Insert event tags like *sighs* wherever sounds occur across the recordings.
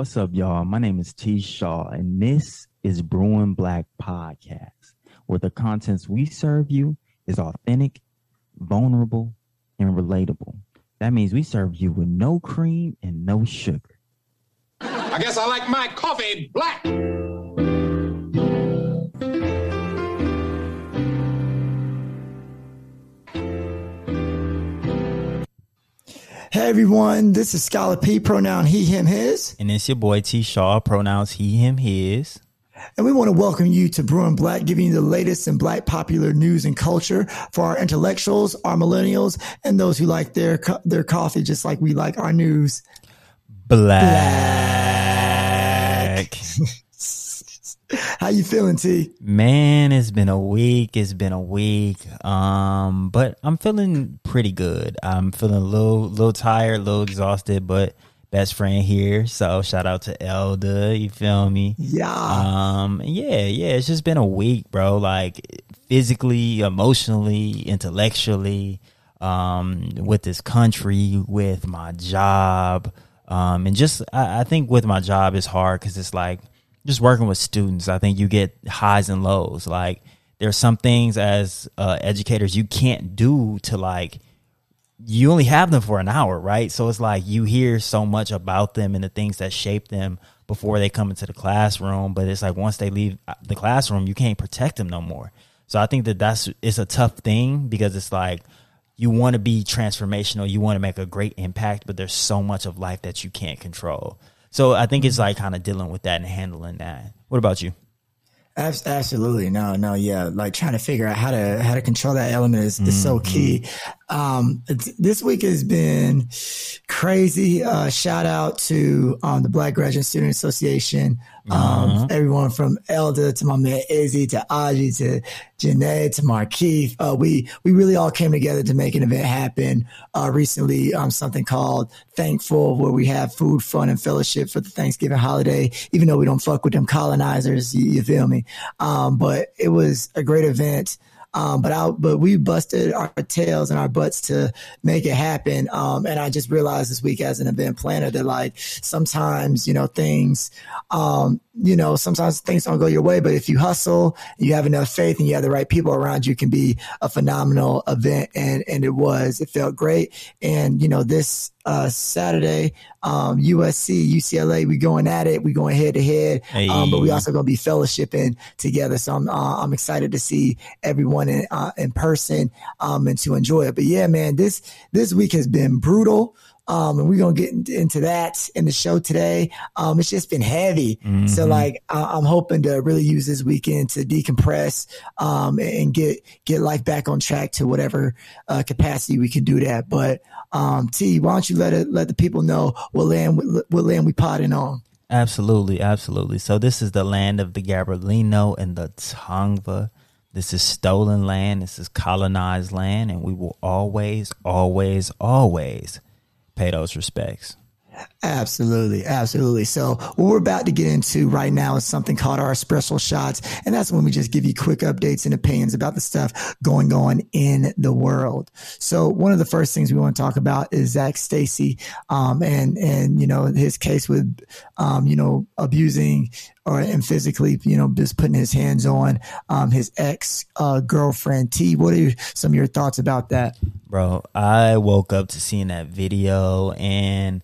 What's up, y'all? My name is T. Shaw, and this is Brewing Black Podcast, where the contents we serve you is authentic, vulnerable, and relatable. That means we serve you with no cream and no sugar. I guess I like my coffee black. Hey everyone, this is Scholar P, pronoun he, him, his. And it's your boy T. Shaw, pronouns he, him, his. And we want to welcome you to Brewing Black, giving you the latest in black popular news and culture for our intellectuals, our millennials, and those who like their co- their coffee just like we like our news. Black. *laughs* *laughs* How you feeling, T? Man, it's been a week. It's been a week. Um, but I'm feeling pretty good. I'm feeling a little little tired, a little exhausted, but best friend here. So shout out to Elda. You feel me? Yeah. Um, yeah, yeah. It's just been a week, bro. Like physically, emotionally, intellectually, um, with this country, with my job. Um, and just I, I think with my job it's hard because it's like just working with students. I think you get highs and lows. Like there's some things as uh, educators you can't do to like you only have them for an hour, right? So it's like you hear so much about them and the things that shape them before they come into the classroom, but it's like once they leave uh, the classroom, you can't protect them no more. So I think that that's it's a tough thing because it's like you want to be transformational, you want to make a great impact, but there's so much of life that you can't control. So I think it's like kind of dealing with that and handling that. What about you? Absolutely. No, no, yeah. Like trying to figure out how to how to control that element is, is so mm-hmm. key. Um, this week has been crazy. Uh, shout out to um, the Black Graduate Student Association. Um, everyone from Elda to my man Izzy to Aji to Janae to Markeith. Uh, we we really all came together to make an event happen. Uh, recently, um, something called Thankful, where we have food, fun, and fellowship for the Thanksgiving holiday. Even though we don't fuck with them colonizers, you, you feel me? Um, but it was a great event. Um, but I, but we busted our tails and our butts to make it happen. Um, and I just realized this week as an event planner that like sometimes, you know, things, um, you know, sometimes things don't go your way, but if you hustle, you have enough faith and you have the right people around you, can be a phenomenal event. And, and it was, it felt great. And, you know, this, uh, Saturday, um, USC, UCLA, we going at it. We going head to head. Um, but we also going to be fellowshipping together. So I'm, uh, I'm excited to see everyone in, uh, in person, um, and to enjoy it. But yeah, man, this, this week has been brutal. Um, and we're gonna get into that in the show today. Um, it's just been heavy, so like I- I'm hoping to really use this weekend to decompress, um, and get get life back on track to whatever uh, capacity we can do that. But um, T, why don't you let it let the people know what land what land we potting on? Absolutely, absolutely. So this is the land of the Gabrielino and the Tongva. This is stolen land. This is colonized land, and we will always, always, always pay those respects. Absolutely, absolutely. So what we're about to get into right now is something called our espresso shots, and that's when we just give you quick updates and opinions about the stuff going on in the world. So one of the first things we want to talk about is Zac Stacy, um, and and you know his case with, um, you know, abusing or and physically, you know, just putting his hands on um, his ex uh, girlfriend T. What are some of your thoughts about that? Bro, I woke up to seeing that video and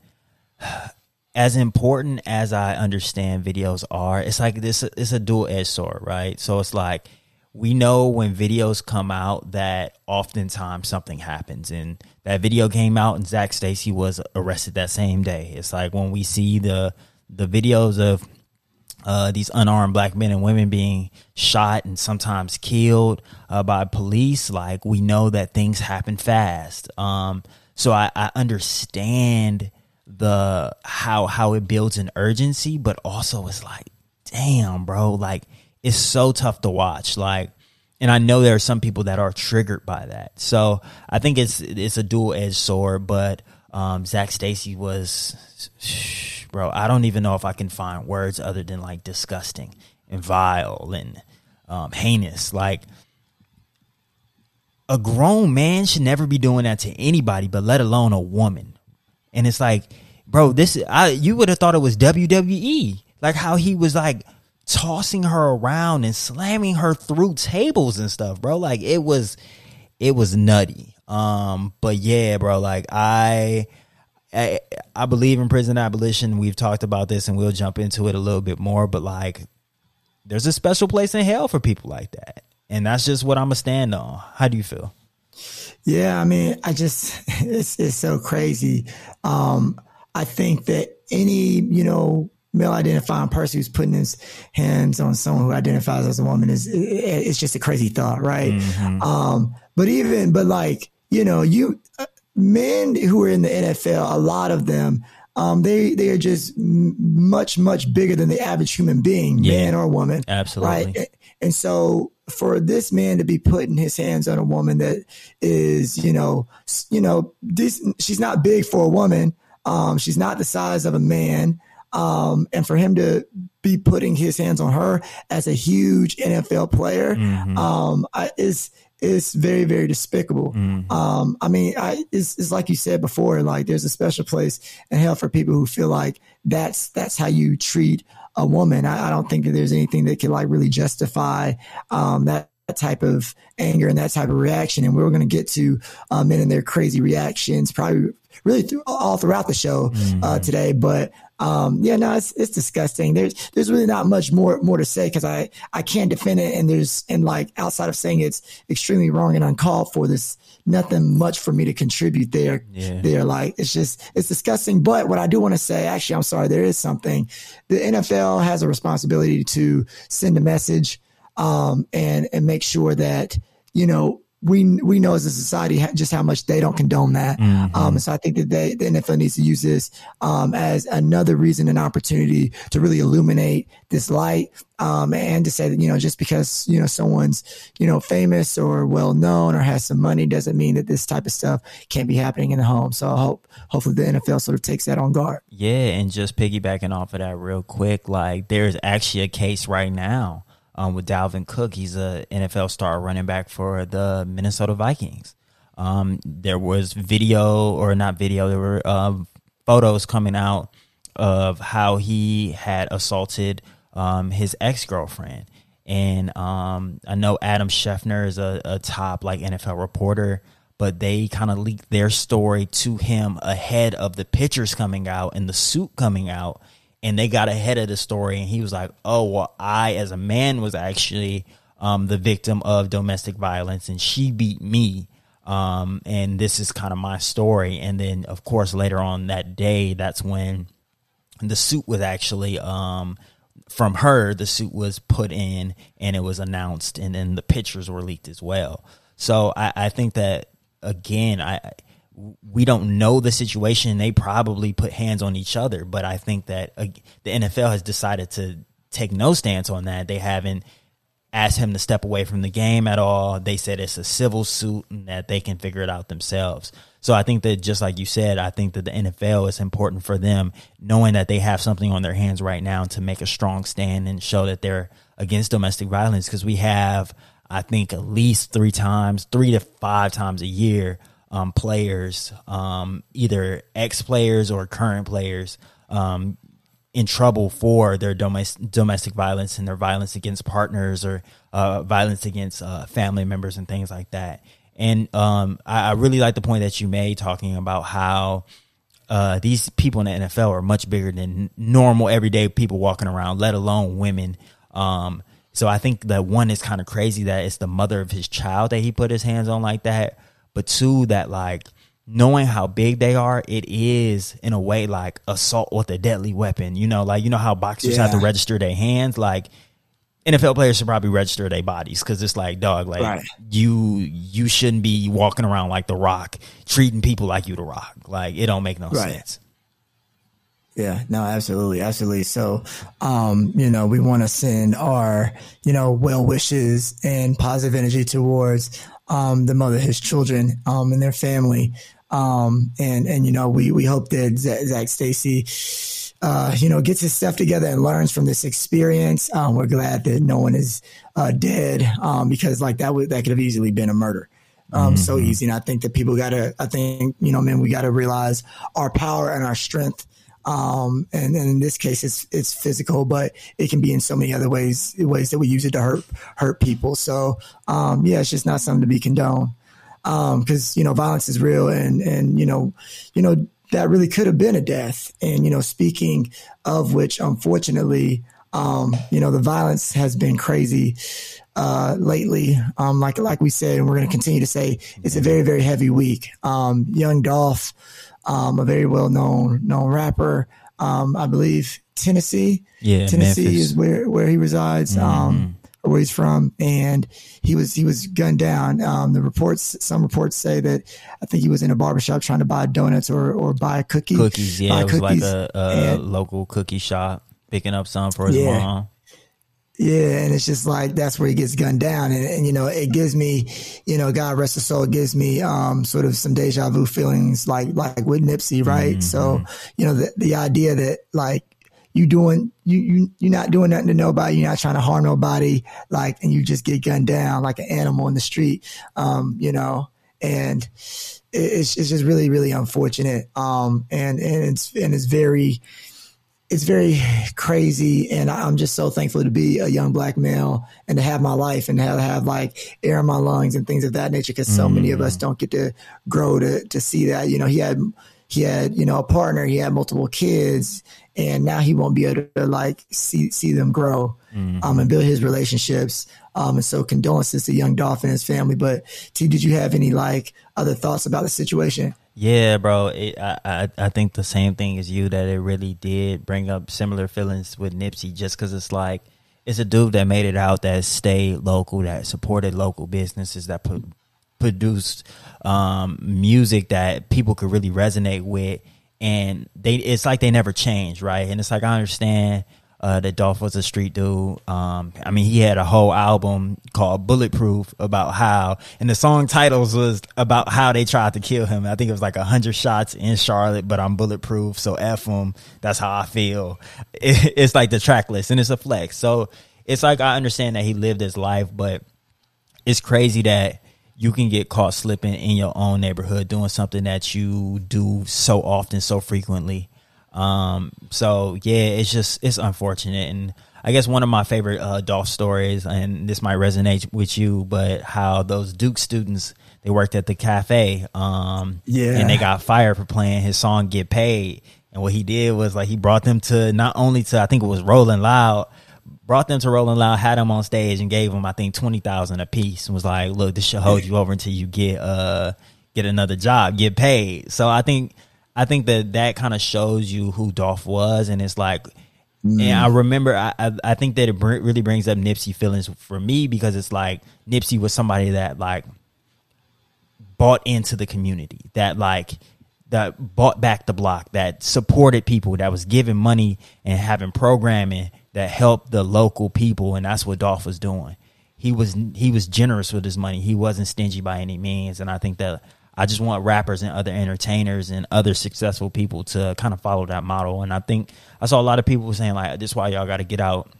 *sighs* as important as I understand videos are, it's like this it's a dual edged sword, right? So it's like we know when videos come out that oftentimes something happens and that video came out and Zac Stacy was arrested that same day. It's like when we see the the videos of uh, these unarmed black men and women being shot and sometimes killed uh, by police, like we know that things happen fast. Um, so I, I understand the how how it builds an urgency, but also it's like, damn, bro, like it's so tough to watch. Like, and I know there are some people that are triggered by that. So I think it's it's a dual edged sword. But um, Zac Stacy was, bro. I don't even know if I can find words other than like disgusting and vile and um, heinous. Like a grown man should never be doing that to anybody, but let alone a woman. And it's like bro, this I you would have thought it was WWE. Like how he was like tossing her around and slamming her through tables and stuff, bro. Like it was it was nutty. Um, but yeah, bro, like I I, I believe in prison abolition. We've talked about this and we'll jump into it a little bit more, but like there's a special place in hell for people like that. And that's just what I'm gonna stand on. How do you feel? Yeah, I mean, I just *laughs* it's it's so crazy. Um, I think that any, you know, male identifying person who's putting his hands on someone who identifies as a woman is it's just a crazy thought, right? Mm-hmm. Um, but even but like, you know, you uh, men who are in the NFL, a lot of them um, they they are just m- much much bigger than the average human being, yeah, man or woman. Absolutely. Right. And so for this man to be putting his hands on a woman that is, you know, you know, this she's not big for a woman. Um, she's not the size of a man. Um, and for him to be putting his hands on her as a huge NFL player, mm-hmm. um, I, is is very very despicable. Mm-hmm. Um, I mean, I, it's, it's like you said before, like there's a special place in hell for people who feel like that's that's how you treat a woman. I, I don't think that there's anything that can like really justify um, that type of anger and that type of reaction. And we're going to get to uh, men and their crazy reactions probably really through, all throughout the show uh, mm-hmm. uh, today. But um, yeah, no, it's, it's disgusting. There's, there's really not much more, more to say because I, I can't defend it. And there's, and like outside of saying it's extremely wrong and uncalled for, there's nothing much for me to contribute there. Yeah. There, like, it's just, it's disgusting. But what I do want to say, actually, I'm sorry, there is something. The NFL has a responsibility to send a message, um, and, and make sure that, you know, we we know as a society just how much they don't condone that. Mm-hmm. Um, so I think that they, the NFL needs to use this um, as another reason and opportunity to really illuminate this light um, and to say that you know just because you know someone's you know famous or well known or has some money doesn't mean that this type of stuff can't be happening in the home. So I hope hopefully the NFL sort of takes that on guard. Yeah, and just piggybacking off of that real quick, like there's actually a case right now um, with Dalvin Cook. He's a NFL star running back for the Minnesota Vikings. Um, there was video or not video, there were uh, photos coming out of how he had assaulted um, his ex girlfriend. And um, I know Adam Schefter is a, a top like NFL reporter, but they kind of leaked their story to him ahead of the pictures coming out and the suit coming out and they got ahead of the story and he was like oh well i as a man was actually um, the victim of domestic violence and she beat me. Um, and this is kind of my story. And then of course later on that day that's when the suit was actually um, from her the suit was put in and it was announced and then the pictures were leaked as well. So i, I think that again i we don't know the situation. They probably put hands on each other, but I think that uh, the NFL has decided to take no stance on that. They haven't asked him to step away from the game at all. They said it's a civil suit and that they can figure it out themselves. So I think that just like you said, I think that the NFL is important for them knowing that they have something on their hands right now to make a strong stand and show that they're against domestic violence because we have I think at least 3 times, 3 to 5 times a year um, players, um, either ex players or current players, um, in trouble for their domestic domestic violence and their violence against partners or uh, violence against uh, family members and things like that. And um, I, I, really like the point that you made talking about how uh, these people in the NFL are much bigger than normal everyday people walking around, let alone women. Um, so I think that one is kind of crazy that it's the mother of his child that he put his hands on like that but two that like knowing how big they are, it is in a way like assault with a deadly weapon. You know, like you know how boxers yeah. have to register their hands, like NFL players should probably register their bodies because it's like, dog, like right. you you shouldn't be walking around like the Rock, treating people like you the Rock. Like it don't make no right. sense. Yeah, no, absolutely, absolutely. So, um, you know, we want to send our, you know, well wishes and positive energy towards um, the mother, his children, um, and their family. Um, and, and, you know, we, we hope that Zac Stacy, uh, you know, gets his stuff together and learns from this experience. Um, we're glad that no one is, uh, dead, um, because like that would, that could have easily been a murder. Um, mm-hmm. so easy. And I think that people gotta, I think, you know, man, we gotta realize our power and our strength, Um, and, and in this case, it's it's physical, but it can be in so many other ways ways that we use it to hurt hurt people. So um, yeah, it's just not something to be condoned because um, you know violence is real, and and you know you know that really could have been a death. And you know, speaking of which, unfortunately, um, you know the violence has been crazy uh, lately. Um, like like we said, and we're going to continue to say, it's a very very heavy week. Um, Young Dolph um, a very well known known rapper. Um, I believe Tennessee. Yeah, Tennessee Memphis. is where where he resides. Mm-hmm. Um, or where he's from, and he was he was gunned down. Um, the reports, some reports say that I think he was in a barbershop trying to buy donuts or or buy a cookie. Cookies, yeah, buy it was cookies. like a, a And- local cookie shop picking up some for his Yeah. mom. Yeah, and it's just like that's where he gets gunned down, and, and you know it gives me, you know, God rest his soul, it gives me um sort of some deja vu feelings, like like with Nipsey, right? So you know the the idea that like you doing you you you're not doing nothing to nobody, you're not trying to harm nobody, like, and you just get gunned down like an animal in the street, um, you know, and it- it's it's just really really unfortunate, um, and and it's and it's very it's very crazy and i'm just so thankful to be a young black male and to have my life and have, have like air in my lungs and things of that nature because so many of us don't get to grow to to see that. You know he had he had you know a partner he had multiple kids and now he won't be able to like see see them grow um and build his relationships. Um and so condolences to young dolph and his family but t did you have any like other thoughts about the situation Yeah, bro. It, I, I I think the same thing as you that it really did bring up similar feelings with Nipsey, just because it's like it's a dude that made it out that stayed local, that supported local businesses, that put, produced um, music that people could really resonate with, and they it's like they never changed, right? And it's like I understand uh, that Dolph was a street dude. Um, I mean, he had a whole album called Bulletproof about how, and the song titles was about how they tried to kill him. I think it was like a hundred shots in Charlotte, but I'm bulletproof, so f them. That's how I feel. *laughs* It, it's like the track list, and it's a flex. So it's like I understand that he lived his life, but it's crazy that you can get caught slipping in your own neighborhood doing something that you do so often, so frequently. Um, so yeah, it's just it's unfortunate, and I guess one of my favorite uh, Dolph stories, and this might resonate with you, but how those Duke students they worked at the cafe, um, Yeah. and they got fired for playing his song "Get Paid," and what he did was like he brought them to not only to I think it was Rolling Loud, brought them to Rolling Loud, had them on stage, and gave them I think twenty thousand a piece, and was like, "Look, this should hold you over until you get uh get another job, get paid." So I think I think that that kind of shows you who Dolph was, and it's like. And mm. I remember, I, I I think that it br- really brings up Nipsey feelings for me because it's like Nipsey was somebody that like bought into the community that like that bought back the block that supported people that was giving money and having programming that helped the local people and that's what Dolph was doing he was he was generous with his money he wasn't stingy by any means and I think that I just want rappers and other entertainers and other successful people to kind of follow that model and I think I saw a lot of people saying like this is why y'all got to get out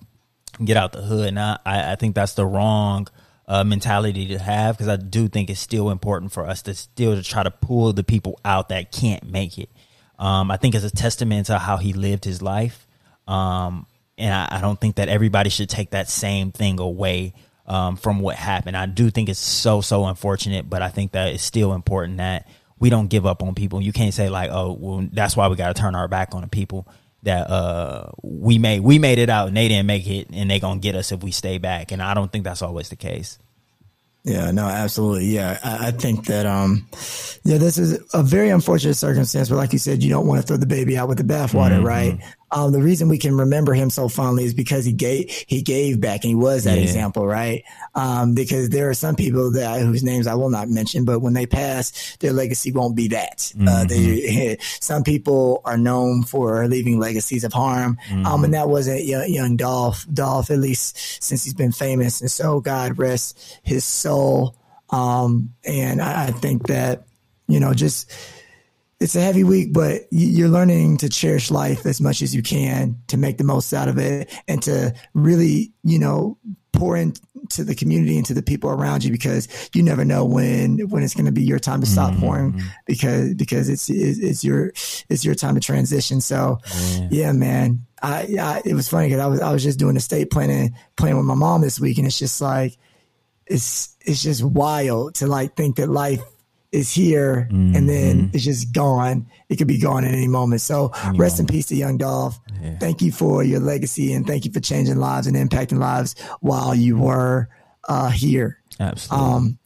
get out the hood. And I, I think that's the wrong uh, mentality to have because I do think it's still important for us to still to try to pull the people out that can't make it. Um, I think it's a testament to how he lived his life. Um, and I, I don't think that everybody should take that same thing away um, from what happened. I do think it's so so unfortunate, but I think that it's still important that we don't give up on people. You can't say like, oh, well, that's why we got to turn our back on the people that uh we made we made it out and they didn't make it and they gonna get us if we stay back. And I don't think that's always the case. Yeah, no, absolutely. Yeah, I, I think that um, yeah, this is a very unfortunate circumstance. But like you said, you don't want to throw the baby out with the bathwater, right? Um, the reason we can remember him so fondly is because he gave he gave back and he was that Yeah. example, right? Um, because there are some people that whose names I will not mention, but when they pass, their legacy won't be that. Uh, they, some people are known for leaving legacies of harm, um, and that wasn't young, young Dolph. Dolph, at least since he's been famous, and so God rest his soul. Um, and I, I think that you know just it's a heavy week, but you're learning to cherish life as much as you can to make the most out of it and to really, you know, pour into the community and to the people around you because you never know when when it's going to be your time to stop mm-hmm. pouring because because it's, it's, it's your it's your time to transition. So yeah, yeah man, I, I it was funny because I was I was just doing estate planning playing with my mom this week, and it's just like it's it's just wild to like think that life is here mm-hmm. and then mm-hmm. it's just gone. It could be gone at any moment. So rest in peace to Young Dolph. Yeah. Thank you for your legacy and thank you for changing lives and impacting lives while you were uh, here. Absolutely. Um,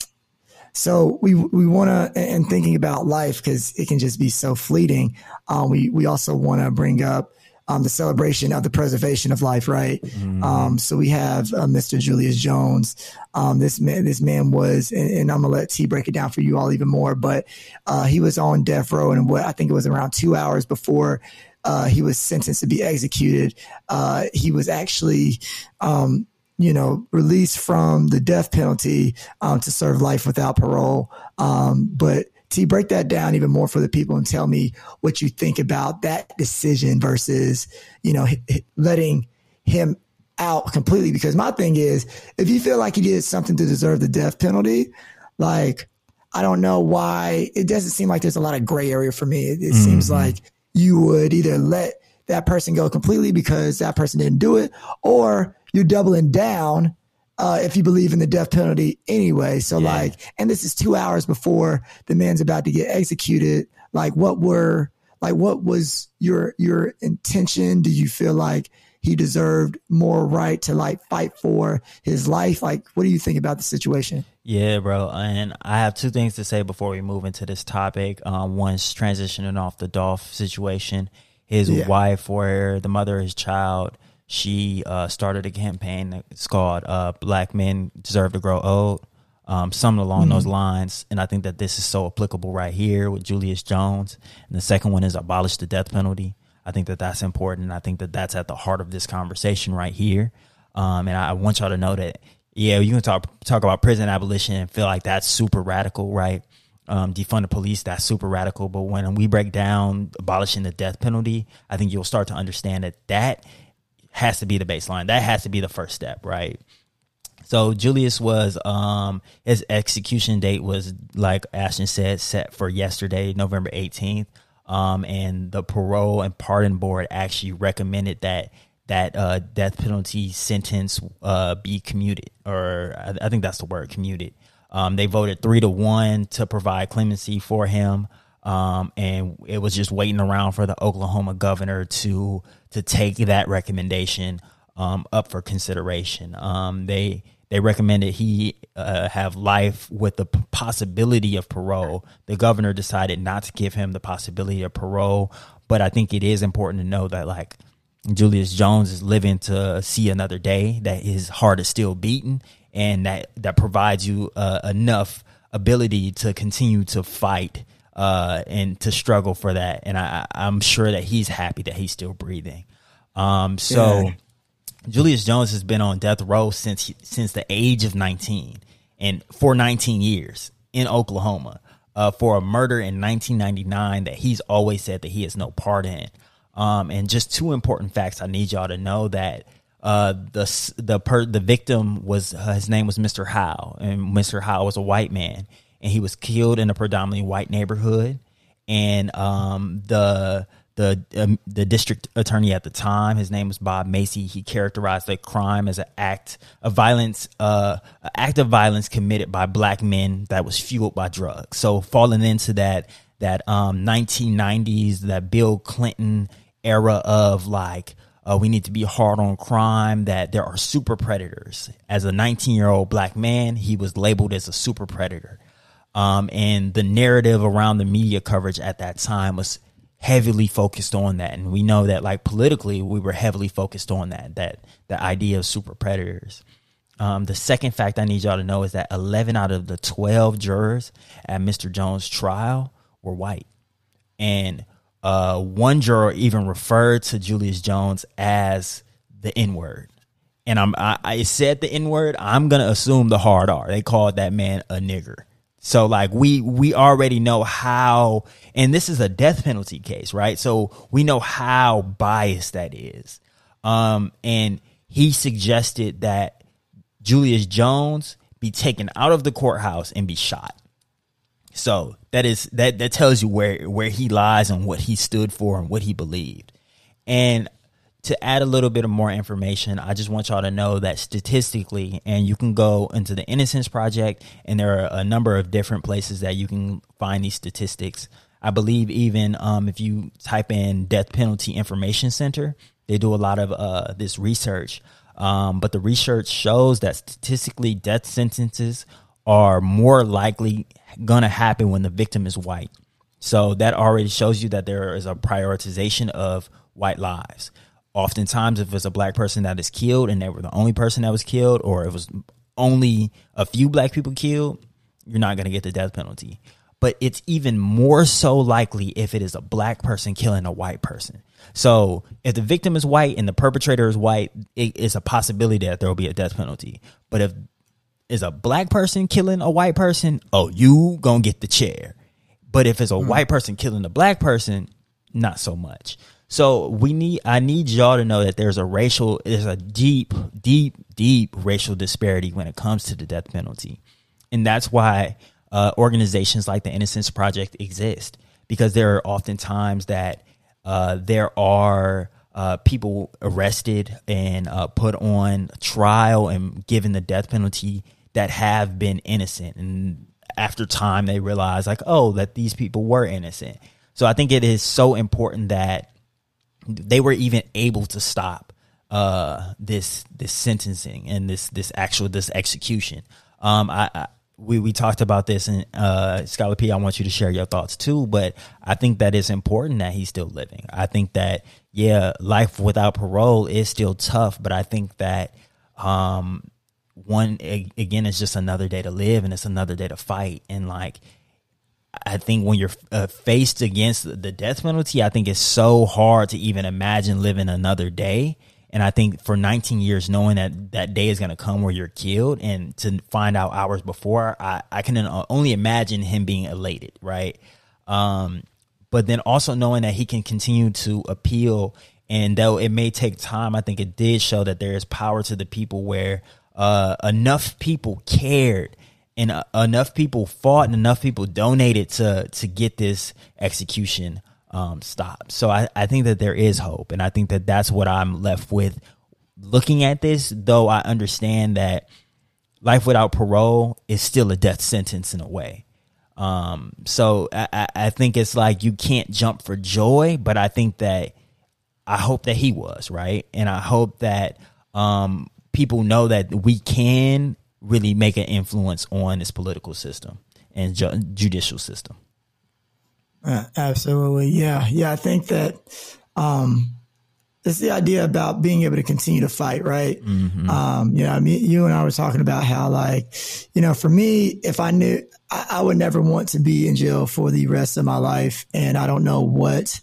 so we we want to and thinking about life because it can just be so fleeting. Um, we we also want to bring up um, the celebration of the preservation of life, right? Mm-hmm. Um, so we have uh, Mr. Julius Jones. Um, this man, this man was, and, and, I'm gonna let T break it down for you all even more, but uh, he was on death row, and what I think it was around two hours before uh, he was sentenced to be executed. Uh, he was actually um, you know, released from the death penalty um, to serve life without parole. Um, but T, break that down even more for the people and tell me what you think about that decision versus, you know, letting him out completely. Because my thing is, if you feel like he did something to deserve the death penalty, like, I don't know why it doesn't seem like there's a lot of gray area for me. It, it mm-hmm. seems like you would either let that person go completely because that person didn't do it, or you're doubling down uh, if you believe in the death penalty anyway. So yeah. like, and this is two hours before the man's about to get executed. Like, what were like what was your your intention? Do you feel like he deserved more right to like fight for his life? Like, what do you think about the situation? Yeah, bro. And I have two things to say before we move into this topic. Um, one's transitioning off the Dolph situation. His yeah. wife, or the mother of his child, she uh, started a campaign that's called uh, Black Men Deserve to Grow Old, um, something along mm-hmm. those lines. And I think that this is so applicable right here with Julius Jones. And the second one is abolish the death penalty. I think that that's important. I think that that's at the heart of this conversation right here. Um, and I, want y'all to know that, yeah, you can talk talk about prison abolition and feel like that's super radical, right? Um, defund the police, that's super radical. But when we break down abolishing the death penalty, I think you'll start to understand that that has to be the baseline. That has to be the first step, right? So Julius was um his execution date was like Ashton said set for yesterday, November 18th. Um and the parole and pardon board actually recommended that that uh death penalty sentence uh be commuted or I, think that's the word commuted. Um they voted 3 to 1 to provide clemency for him. Um, and it was just waiting around for the Oklahoma governor to to take that recommendation um, up for consideration. Um, they they recommended he uh, have life with the possibility of parole. The governor decided not to give him the possibility of parole, but I think it is important to know that like Julius Jones is living to see another day. That his heart is still beating, and that that provides you uh, enough ability to continue to fight uh, and to struggle for that. And I, I'm sure that he's happy that he's still breathing. Um, so yeah. Julius Jones has been on death row since since the age of 19 and for 19 years in Oklahoma uh, for a murder in 1999 that he's always said that he has no part in. Um, and just two important facts I need y'all to know that uh, the the per, the victim was uh, his name was Mr. Howell, and Mr. Howell was a white man, and he was killed in a predominantly white neighborhood. And um, the the um, the district attorney at the time, his name was Bob Macy. He characterized the crime as an act of violence, uh, act of violence committed by black men that was fueled by drugs. So falling into that that um, 1990s, that Bill Clinton era of like. Uh, we need to be hard on crime, that there are super predators. As a 19 year old black man, he was labeled as a super predator. Um, and the narrative around the media coverage at that time was heavily focused on that. And we know that like politically, we were heavily focused on that, that the idea of super predators. Um, the second fact I need y'all to know is that 11 out of the 12 jurors at Mr. Jones' trial were white. And uh, one juror even referred to Julius Jones as the N word. And I'm, I, I said the N word. I'm going to assume the hard R. They called that man a nigger. So like we we already know how and this is a death penalty case, right? So we know how biased that is. Um and he suggested that Julius Jones be taken out of the courthouse and be shot. So that is that that tells you where where he lies and what he stood for and what he believed. And to add a little bit of more information, I just want y'all to know that statistically, and you can go into the Innocence Project, and there are a number of different places that you can find these statistics. I believe even um, if you type in Death Penalty Information Center, they do a lot of uh, this research. Um, but the research shows that statistically, death sentences are more likely going to happen when the victim is white. So that already shows you that there is a prioritization of white lives. Oftentimes, if it's a black person that is killed and they were the only person that was killed, or it was only a few black people killed, you're not going to get the death penalty. But it's even more so likely if it is a black person killing a white person. So if the victim is white and the perpetrator is white, it is a possibility that there will be a death penalty. But if is a black person killing a white person, oh, you gonna get the chair. But if it's a mm. white person killing a black person, not so much. So we need I need y'all to know that there's a racial there's a deep, deep, deep racial disparity when it comes to the death penalty. And that's why uh, organizations like the Innocence Project exist because there are often times that uh, there are uh, people arrested and uh, put on trial and given the death penalty that have been innocent. And after time, they realize, like, oh, that these people were innocent. So I think it is so important that they were even able to stop uh, this this sentencing and this this actual this execution. Um, I, I we, we talked about this and uh Scholar P, I want you to share your thoughts too, but I think that it's important that he's still living. I think that yeah, life without parole is still tough, but I think that um one again it's just another day to live and it's another day to fight and like I think when you're uh, faced against the death penalty, I think it's so hard to even imagine living another day. And I think for 19 years, knowing that that day is going to come where you're killed and to find out hours before, I, I can only imagine him being elated, right? Um, but then also knowing that he can continue to appeal. And though it may take time, I think it did show that there is power to the people where uh, enough people cared and uh, enough people fought and enough people donated to to get this execution um, stopped. So I, I think that there is hope, and I think that that's what I'm left with looking at this. Though I understand that life without parole is still a death sentence in a way. Um, so I, I think it's like you can't jump for joy, but I think that I hope that he was right, and I hope that um, people know that we can really make an influence on this political system and ju- judicial system. Uh, absolutely, yeah, yeah. I think that um, it's the idea about being able to continue to fight, right? Mm-hmm. Um, you know, I mean, you and I were talking about how, like, you know, for me, if I knew, I, I would never want to be in jail for the rest of my life, and I don't know what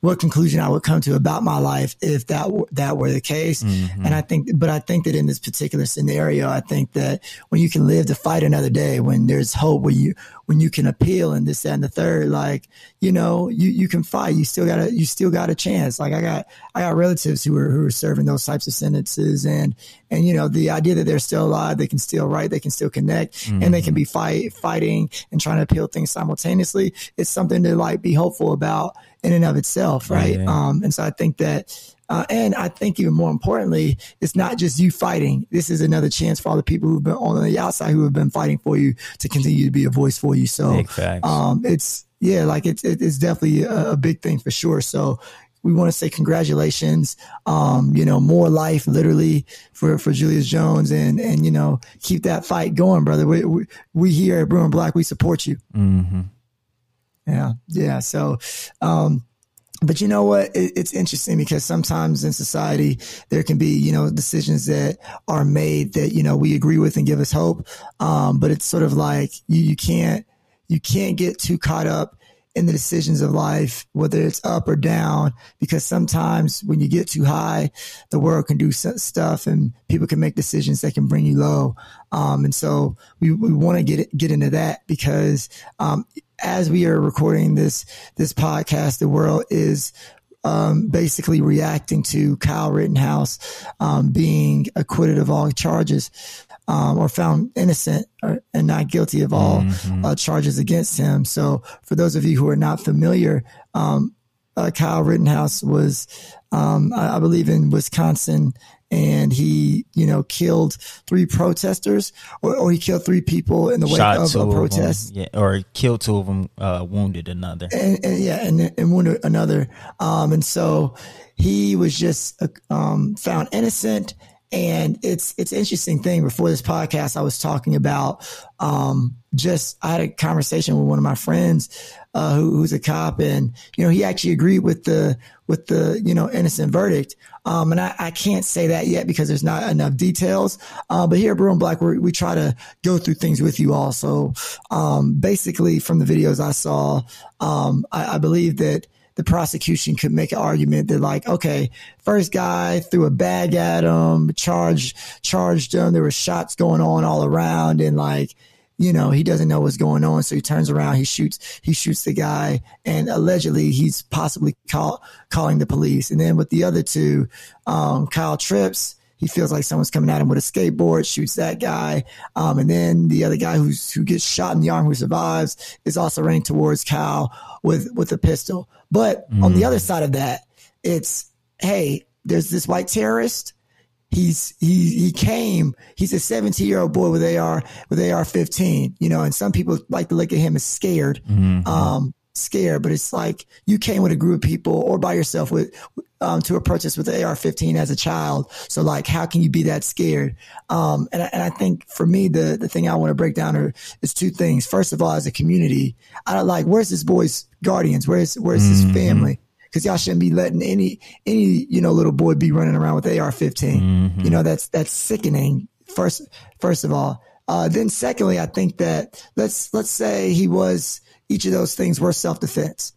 what conclusion I would come to about my life if that were, that were the case. Mm-hmm. And I think, but I think that in this particular scenario, I think that when you can live to fight another day, when there's hope, when you when you can appeal and this that, and the third, like you know, you you can fight. You still got a you still got a chance. Like I got I got relatives who are who are serving those types of sentences, and and you know the idea that they're still alive, they can still write, they can still connect, mm-hmm. and they can be fight fighting and trying to appeal things simultaneously. It's something to like be hopeful about in and of itself, right? right um, and so I think that, uh, and I think even more importantly, it's not just you fighting. This is another chance for all the people who've been on the outside who have been fighting for you to continue to be a voice for you. So, um, it's yeah, like it's it's definitely a, a big thing for sure. So we want to say congratulations. Um, you know, more life literally for, for Julius Jones and, and, you know, keep that fight going, brother. We, we, we here at and Black, we support you. Mm-hmm. Yeah. Yeah. So, um, but you know what? It, it's interesting because sometimes in society there can be, you know, decisions that are made that you know we agree with and give us hope. Um, but it's sort of like you, you can't you can't get too caught up in the decisions of life, whether it's up or down, because sometimes when you get too high, the world can do stuff and people can make decisions that can bring you low. Um, and so we, we want to get get into that because um, as we are recording this this podcast, the world is um, basically reacting to Kyle Rittenhouse um, being acquitted of all charges. um, or found innocent or, and not guilty of all Mm-hmm. uh, charges against him. So, for those of you who are not familiar, um, uh, Kyle Rittenhouse was, um, I, I believe, in Wisconsin, and he, you know, killed three protesters, or, or he killed three people in the wake Shot of a of protest yeah, or killed two of them, uh, wounded another. and, and yeah, and and or another. Um, and so he was just uh, um, found innocent. And it's it's an interesting thing. Before this podcast, I was talking about um, just I had a conversation with one of my friends uh, who, who's a cop, and you know he actually agreed with the with the you know innocent verdict. Um, and I, I can't say that yet because there's not enough details. Uh, but here at Brewing Black, we try to go through things with you all. So um, basically, from the videos I saw, um, I, I believe that the prosecution could make an argument that like, okay, first guy threw a bag at him, charged, charged him. There were shots going on all around and like, you know, he doesn't know what's going on. So he turns around, he shoots, he shoots the guy and allegedly he's possibly call, calling the police. And then with the other two, um, Kyle trips, he feels like someone's coming at him with a skateboard, shoots that guy. Um, and then the other guy who's, who gets shot in the arm who survives is also running towards Kyle with, with a pistol. But on the other side of that, it's, hey, there's this white terrorist. He's, he, he came, he's a 17 year old boy with AR, with AR 15, you know, and some people like to look at him as scared. Um, scared, but it's like you came with a group of people or by yourself with um, to a protest with the AR-15 as a child. So like, how can you be that scared? Um, and I, and I think for me, the the thing I want to break down are, is two things. First of all, as a community, I don't like where's this boy's guardians? Where's where's his family? Because y'all shouldn't be letting any any you know little boy be running around with AR-15. You know that's that's sickening. First first of all, uh, then secondly, I think that let's let's say he was each of those things were self defense.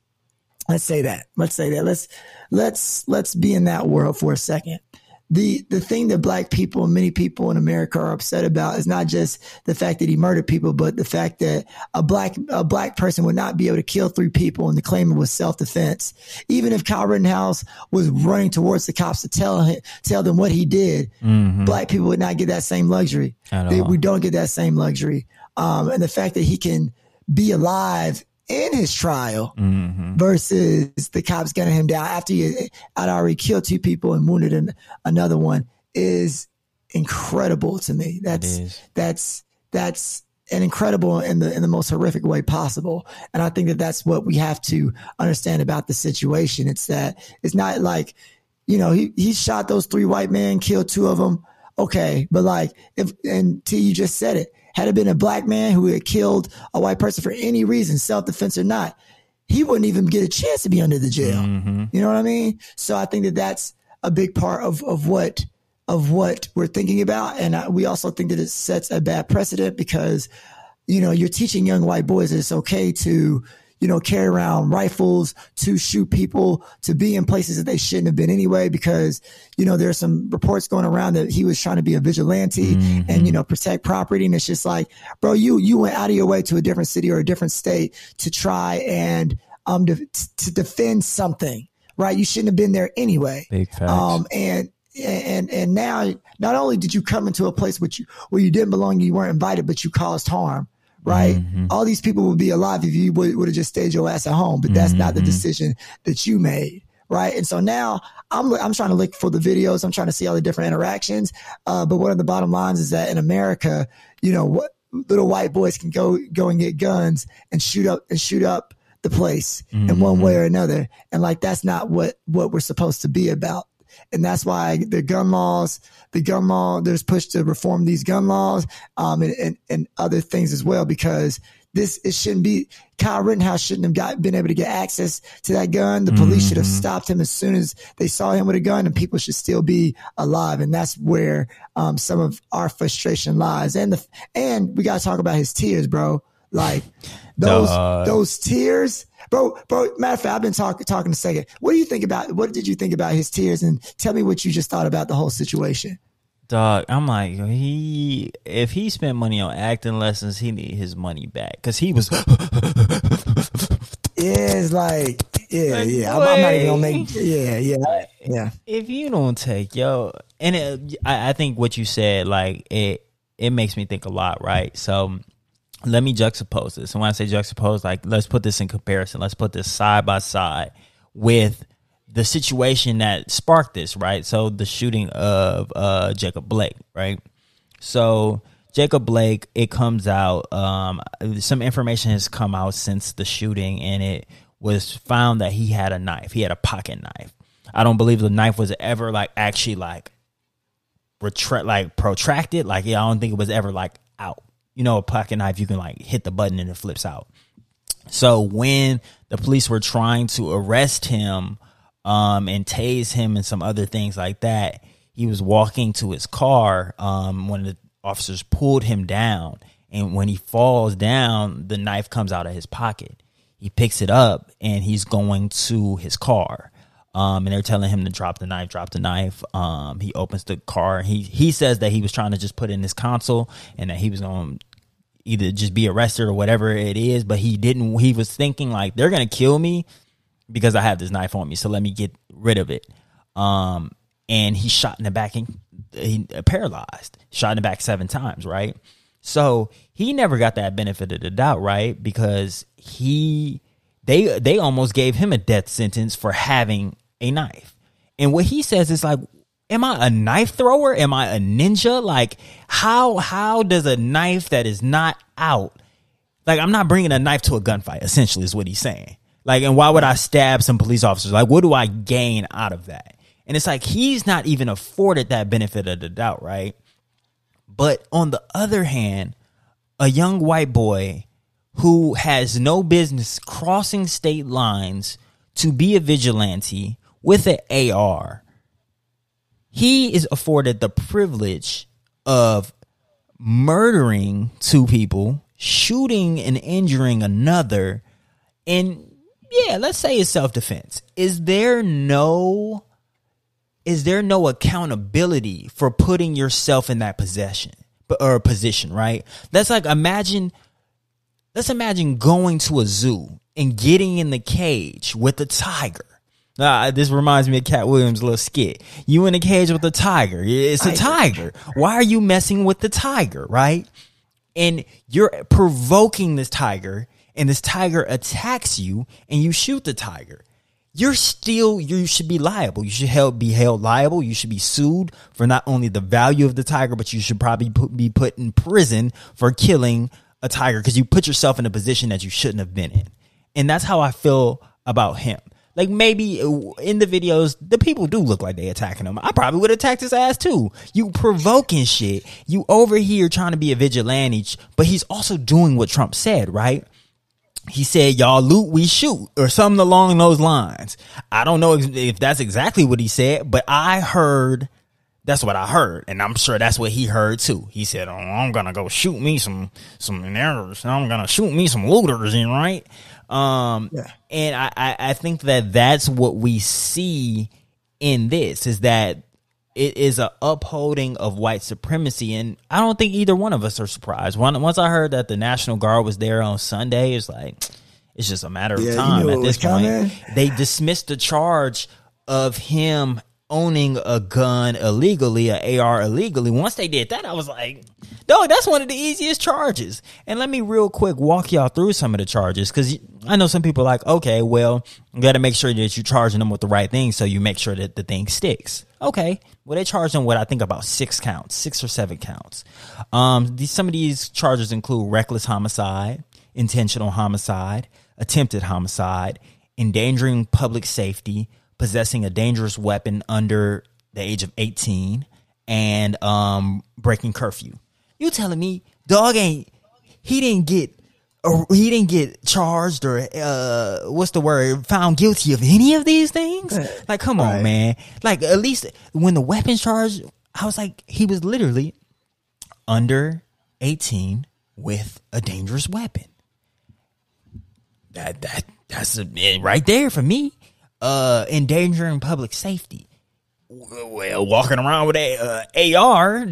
Let's say that. Let's say that. Let's let's let's be in that world for a second. The the thing that black people and many people in America are upset about is not just the fact that he murdered people, but the fact that a black a black person would not be able to kill three people and to claim it was self defense. Even if Kyle Rittenhouse was running towards the cops to tell him tell them what he did, black people would not get that same luxury. They- we don't get that same luxury. Um, and the fact that he can be alive in his trial mm-hmm. versus the cops getting him down after he had already killed two people and wounded an, another one is incredible to me. That's that's that's an incredible in the in the most horrific way possible. And I think that that's what we have to understand about the situation. It's that it's not like you know he he shot those three white men, killed two of them. Okay, but like if and T, you just said it. Had it been a black man who had killed a white person for any reason, self defense or not, he wouldn't even get a chance to be under the jail. Mm-hmm. You know what I mean? So I think that that's a big part of of what of what we're thinking about, and I, we also think that it sets a bad precedent because you know you're teaching young white boys that it's okay to you know carry around rifles to shoot people to be in places that they shouldn't have been anyway because you know there's some reports going around that he was trying to be a vigilante and you know protect property. And it's just like bro you you went out of your way to a different city or a different state to try and um to, to defend something right? You shouldn't have been there anyway. Um, and and and now not only did you come into a place which you, where you didn't belong, you weren't invited, but you caused harm. Right? Mm-hmm. All these people would be alive if you would, would have just stayed your ass at home, but that's not the mm-hmm. decision that you made. Right. And so now I'm, I'm trying to look for the videos. I'm trying to see all the different interactions. Uh, but one of the bottom lines is that in America, you know, what little white boys can go, go and get guns and shoot up and shoot up the place in one mm-hmm. way or another. And like, that's not what, what we're supposed to be about and that's why the gun laws, the gun law, there's push to reform these gun laws, um, and, and, and other things as well, because this, it shouldn't be, Kyle Rittenhouse shouldn't have got, been able to get access to that gun. The police should have stopped him as soon as they saw him with a gun and people should still be alive. And that's where, um, some of our frustration lies. And the, and we got to talk about his tears, bro. Like those, Dog. those tears, bro, bro. Matter of fact, I've been talking talking a second. What do you think about? What did you think about his tears? And tell me what you just thought about the whole situation. Dog, I'm like he. If he spent money on acting lessons, he need his money back because he was. *laughs* It's like, yeah, Like, yeah. I'm, I'm not even gonna make. Yeah, yeah, yeah. if you don't take yo, and it, I, I think what you said, like it, it makes me think a lot, right? So let me juxtapose this. And when I say juxtapose, like let's put this in comparison. Let's put this side by side with the situation that sparked this, right? So the shooting of uh, Jacob Blake, right? So Jacob Blake, it comes out. Um, some information has come out since the shooting, and it was found that he had a knife. He had a pocket knife. I don't believe the knife was ever like actually like retract, like protracted. Like yeah, I don't think it was ever like out. You know, a pocket knife you can like hit the button and it flips out. So when the police were trying to arrest him um, and tase him and some other things like that, he was walking to his car um, when the officers pulled him down. And when he falls down, the knife comes out of his pocket. He picks it up and he's going to his car. Um, and they're telling him to drop the knife, drop the knife. Um, he opens the car. He he says that he was trying to just put in his console and that he was going to either just be arrested or whatever it is. But he didn't. He was thinking like they're gonna kill me because I have this knife on me. So let me get rid of it. Um, and he shot in the back and he paralyzed. Shot in the back seven times. Right. So he never got that benefit of the doubt, right? Because he they they almost gave him a death sentence for having a knife. And what he says is like, am I a knife thrower? Am I a ninja? Like how how does a knife that is not out like I'm not bringing a knife to a gunfight essentially is what he's saying. Like and why would I stab some police officers? Like what do I gain out of that? And it's like he's not even afforded that benefit of the doubt, right? But on the other hand, a young white boy who has no business crossing state lines to be a vigilante with an AR, he is afforded the privilege of murdering two people, shooting and injuring another, and yeah, let's say it's self defense. Is there no is there no accountability for putting yourself in that possession or position, right? That's like imagine let's imagine going to a zoo and getting in the cage with a tiger. Uh, this reminds me of Katt Williams' little skit. You in a cage with a tiger. It's a tiger. Why are you messing with the tiger, right? And you're provoking this tiger, and this tiger attacks you, and you shoot the tiger you're still you should be liable. You should held, be held liable. You should be sued for not only the value of the tiger, but you should probably put, be put in prison for killing a tiger because you put yourself in a position that you shouldn't have been in. And that's how I feel about him. Like maybe uh, in the videos, the people do look like they attacking him. I probably would attack his ass too. You provoking shit. You over here trying to be a vigilante, but he's also doing what Trump said, right? he said, y'all loot, we shoot, or something along those lines. I don't know if that's exactly what he said, but I heard, that's what I heard. And I'm sure that's what he heard too. He said, oh, I'm to go shoot me some, some errors. I'm going to shoot me some looters in, right? Um, yeah. and I, I, I think that that's what we see in this is that it is a upholding of white supremacy, and I don't think either one of us are surprised. Once I heard that the National Guard was there on Sunday, it's like it's just a matter of yeah, time at this point. Coming. They dismissed the charge of him owning a gun illegally, a AR illegally. Once they did that, I was like, dog, that's one of the easiest charges. And let me real quick walk y'all through some of the charges because I know some people are like, okay, well, you got to make sure that you're charging them with the right thing so you make sure that the thing sticks. Okay. Well, they charged him what I think about six counts, six or seven counts. Um, these some of these charges include reckless homicide, intentional homicide, attempted homicide, endangering public safety, possessing a dangerous weapon under the age of eighteen, and um, breaking curfew. You telling me dog ain't he didn't get he didn't get charged or uh what's the word found guilty of any of these things? Like come on right. man. Like at least when the weapons charge i was like he was literally under 18 with a dangerous weapon. That that that's a, right there for me. Uh endangering public safety. Well walking around with a uh, ar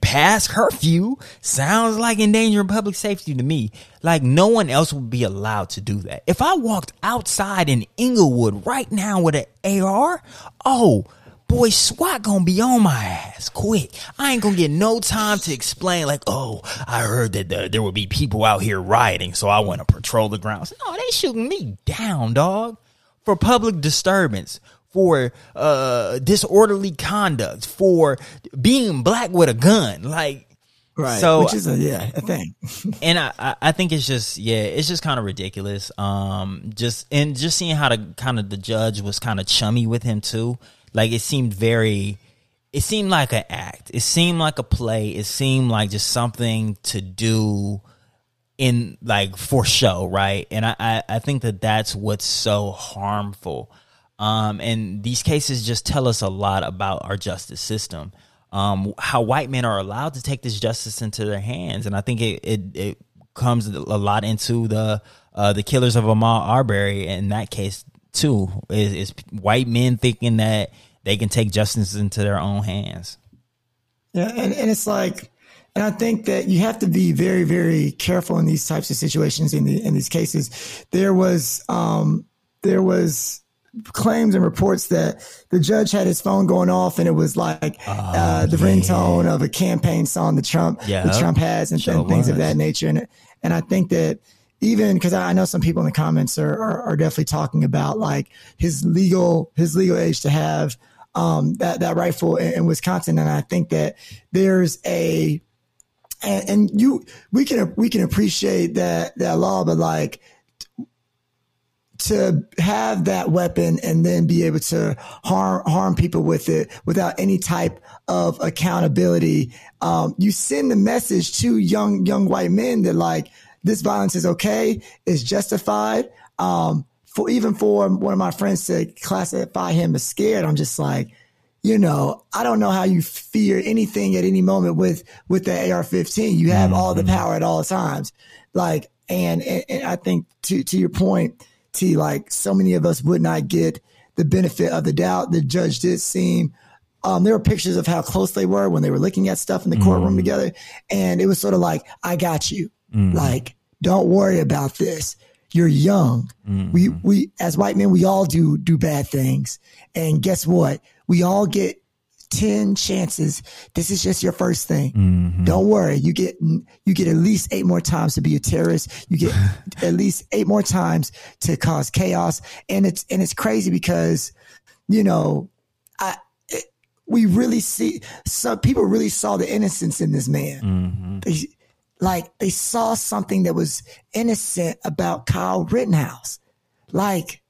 past curfew sounds like endangering public safety to me. Like no one else would be allowed to do that. If I walked outside in Inglewood right now with an AR, oh boy, SWAT gonna be on my ass. quick. I ain't gonna get no time to explain. Like, oh, I heard that the, there would be people out here rioting, so I want to patrol the grounds. No, they shooting me down, dog, for public disturbance, for uh disorderly conduct, for being black with a gun. Like, Right. So- which is a yeah a thing. *laughs* and I, I- think it's just yeah it's just kind of ridiculous um just and just seeing how the kind of the judge was kind of chummy with him too like it seemed very it seemed like an act it seemed like a play it seemed like just something to do in like for show right and i i, I think that that's what's so harmful um and these cases just tell us a lot about our justice system. Um how white men are allowed to take this justice into their hands. And i think it it, it comes a lot into the uh the killers of Ahmaud Arbery in that case too is, is white men thinking that they can take justice into their own hands. Yeah, and, and it's like, and I think that you have to be very, very careful in these types of situations. In the in these cases, there was um, there was claims and reports that the judge had his phone going off, and it was like uh, the ringtone of a campaign song that Trump Yeah. that Trump has, and, Sure and things of that nature. And and I think that even because I know some people in the comments are, are are definitely talking about like his legal his legal age to have um, that that rifle in, in Wisconsin, and I think that there's a and, and you we can we can appreciate that that law, but like to have that weapon and then be able to harm harm people with it without any type of accountability, um, you send the message to young young white men that like this violence is okay, is justified. Um, for even for one of my friends to classify him as scared, I'm just like, you know, I don't know how you fear anything at any moment with with the AR-15. You have all the power at all times. Like, and, and, and I think to to your point, T, like so many of us would not get the benefit of the doubt. The judge did seem. Um, there were pictures of how close they were when they were looking at stuff in the courtroom mm. together, and it was sort of like, "I got you." Mm. Like, don't worry about this. You're young. We mm. we as white men, we all do do bad things, and guess what? We all get 10 chances. This is just your first thing. Mm-hmm. Don't worry. You get, you get at least eight more times to be a terrorist. You get *laughs* at least eight more times to cause chaos. And it's, and it's crazy because, you know, I, it, we really see some people really saw the innocence in this man. Mm-hmm. They, like they saw something that was innocent about Kyle Rittenhouse. Like,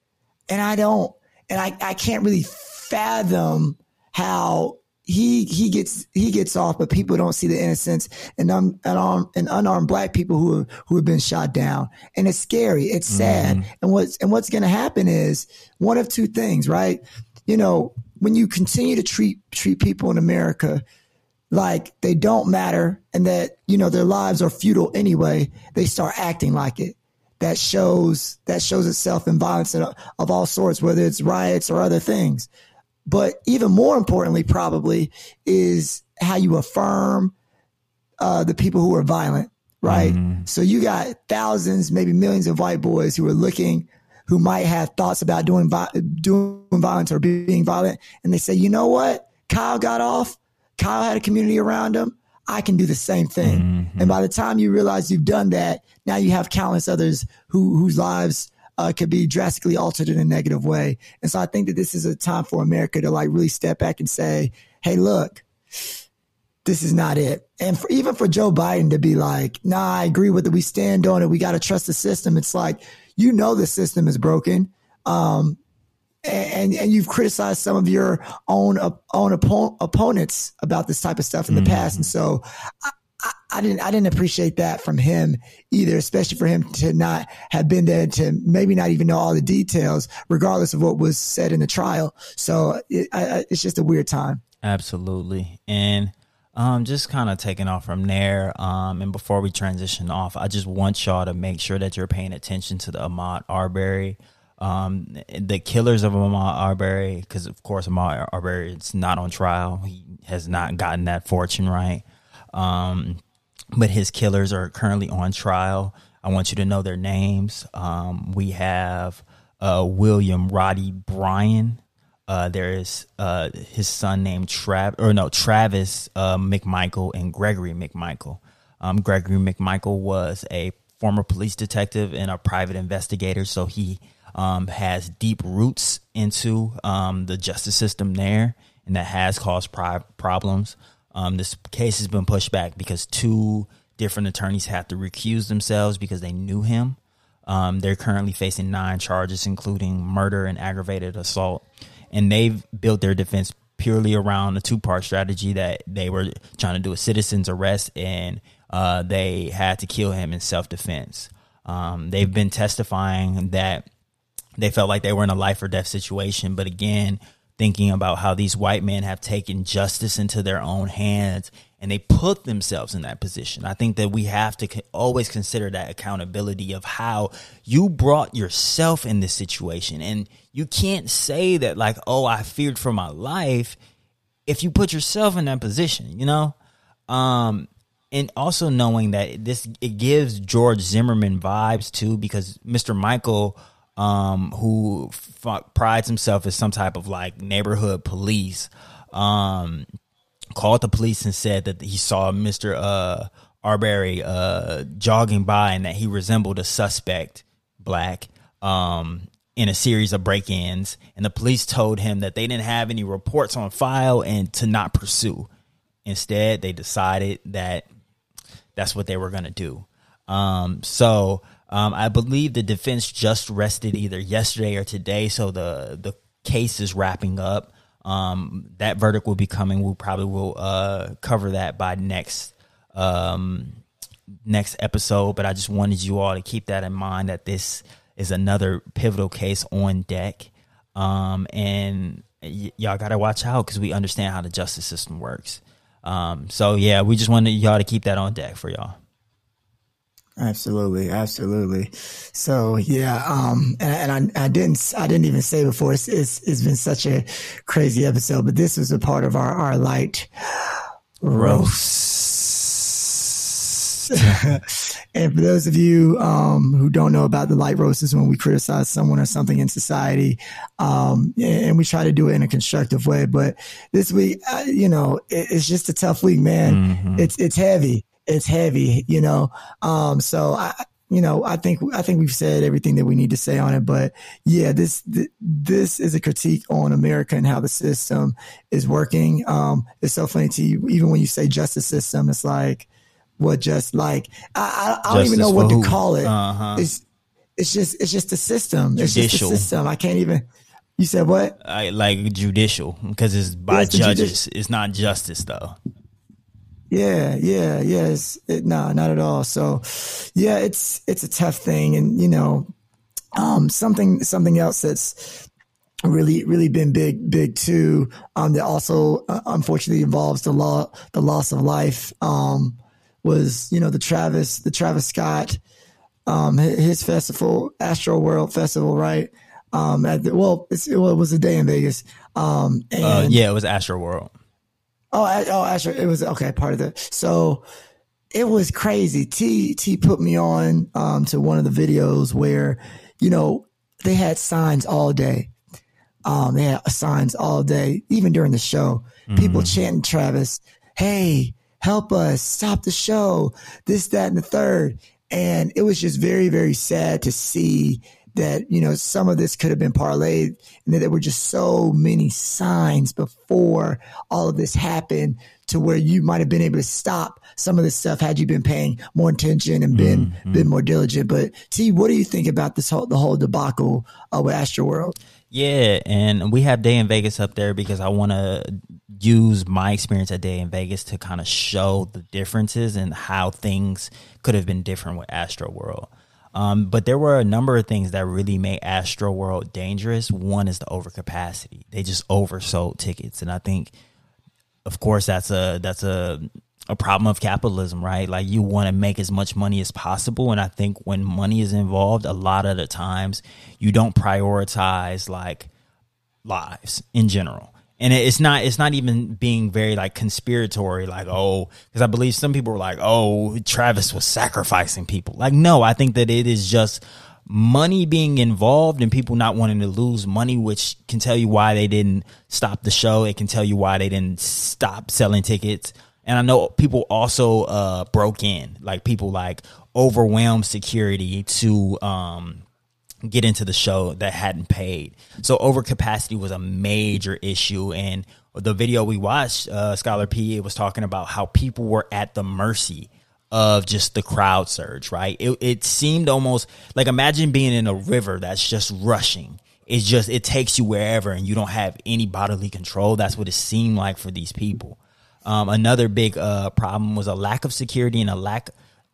and I don't, and I, I can't really fathom how he he gets he gets off, but people don't see the innocence. And um unarmed and unarmed black people who have, who have been shot down, and it's scary, it's sad, and what's and what's going to happen is one of two things, right? You know, when you continue to treat treat people in America like they don't matter and that you know their lives are futile anyway, they start acting like it. That shows that shows itself in violence of all sorts, whether it's riots or other things. But even more importantly, probably is how you affirm uh, the people who are violent, right? So you got thousands, maybe millions of white boys who are looking, who might have thoughts about doing doing violence or being violent, and they say, you know what, Kyle got off. Kyle had a community around him. I can do the same thing. And by the time you realize you've done that, now you have countless others who whose lives uh, could be drastically altered in a negative way. And so I think that this is a time for America to like really step back and say, "Hey, look, this is not it." And for, even for Joe Biden to be like, "Nah, I agree with it. We stand on it. We got to trust the system." It's like you know the system is broken. Um, and and you've criticized some of your own op- own oppo- opponents about this type of stuff in the past, and so I, I, I didn't I didn't appreciate that from him either, especially for him to not have been there to maybe not even know all the details, regardless of what was said in the trial. So it, I, it's just a weird time. Absolutely. And um, just kind of taking off from there. Um, and before we transition off, I just want y'all to make sure that you're paying attention to the Ahmaud Arbery, um, the killers of Ahmaud Arbery, because of course Ahmaud Arbery is not on trial. He has not gotten that fortune right. Um, but his killers are currently on trial. I want you to know their names. Um, we have uh, William Roddy Bryan, uh, there is uh, his son named Trav or no Travis uh, McMichael and Gregory McMichael. Um, Gregory McMichael was a former police detective and a private investigator, so he um, has deep roots into um, the justice system there, and that has caused pri- problems. Um, this case has been pushed back because two different attorneys have to recuse themselves because they knew him. Um, they're currently facing nine charges, including murder and aggravated assault and they've built their defense purely around a two part strategy that they were trying to do a citizen's arrest and uh, they had to kill him in self defense. Um, they've been testifying that they felt like they were in a life or death situation, but again, thinking about how these white men have taken justice into their own hands and they put themselves in that position. I think that we have to always consider that accountability of how you brought yourself in this situation. And you can't say that, like, oh, I feared for my life if you put yourself in that position, you know? Um, and also knowing that this, it gives George Zimmerman vibes too, because McMichael, um, who f- prides himself as some type of like neighborhood police, um, called the police and said that he saw Mr. Uh, Arbery uh, jogging by and that he resembled a suspect, black, um, in a series of break ins. And the police told him that they didn't have any reports on file and to not pursue. Instead, they decided that that's what they were going to do. Um, so um, I believe the defense just rested either yesterday or today. So the, the case is wrapping up. Um, that verdict will be coming. We probably will uh, cover that by next um, next episode. But I just wanted you all to keep that in mind that this is another pivotal case on deck, um, and y- y'all got to watch out because we understand how the justice system works. Um, so yeah, we just wanted y'all to keep that on deck for y'all. Absolutely, absolutely. So yeah, um, and, and I, I didn't, I didn't even say before. It's, it's, it's been such a crazy episode, but this was a part of our our light roast. *laughs* and for those of you um, who don't know about the light roast, is when we criticize someone or something in society, um, and we try to do it in a constructive way. But this week, uh, you know, it, it's just a tough week, man. Mm-hmm. It's it's heavy it's heavy, you know. Um, so I, you know, I think I think we've said everything that we need to say on it. But yeah, this this is a critique on America and how the system is working. Um, it's so funny to you, even when you say justice system, it's like what just like I, I, I don't even know what to call it. Uh-huh. It's it's just it's just a system. Judicial. It's just a system. I can't even. You said what? I like judicial because it's by it's judges. It's not justice though. Yeah, yeah, yes. It, no, not at all. So, yeah, it's it's a tough thing, and you know, um, something something else that's really really been big big too. Um, that also uh, unfortunately involves the law the loss of life. Um, was you know the Travis the Travis Scott, um, his festival Astro World Festival, right? Um, at the, well, it was a Day N Vegas. Um, uh, and, uh, yeah, it was Astroworld. Oh, oh, Asher, it was okay. Part of the so it was crazy. T T put me on um, to one of the videos where you know they had signs all day. Um, they had signs all day, even during the show. Mm-hmm. People chanting Travis, "Hey, help us! Stop the show!" This, that, and the third. And it was just very, very sad to see that you know some of this could have been parlayed and that there were just so many signs before all of this happened to where you might have been able to stop some of this stuff had you been paying more attention and been mm-hmm. been more diligent. But t what do you think about this whole the whole debacle uh, with astroworld? Yeah and we have Day N Vegas up there because i want to use my experience at Day N Vegas to kind of show the differences and how things could have been different with astroworld um, but there were a number of things that really made Astro World dangerous. One is the overcapacity; they just oversold tickets, and I think, of course, that's a that's a a problem of capitalism, right? Like you want to make as much money as possible, and I think when money is involved, a lot of the times you don't prioritize like lives in general and it's not it's not even being very like conspiratory like oh because i believe some people were like oh travis was sacrificing people like no i think that it is just money being involved and people not wanting to lose money, which can tell you why they didn't stop the show. It can tell you why they didn't stop selling tickets. And I know people also uh, broke in, like people like overwhelmed security to um, get into the show that hadn't paid. So overcapacity was a major issue. And the video we watched, uh, Scholar P, was talking about how people were at the mercy of just the crowd surge, right? It, it seemed almost like imagine being in a river that's just rushing. It's just, it takes you wherever and you don't have any bodily control. That's what it seemed like for these people. Um, another big uh, problem was a lack of security and a lack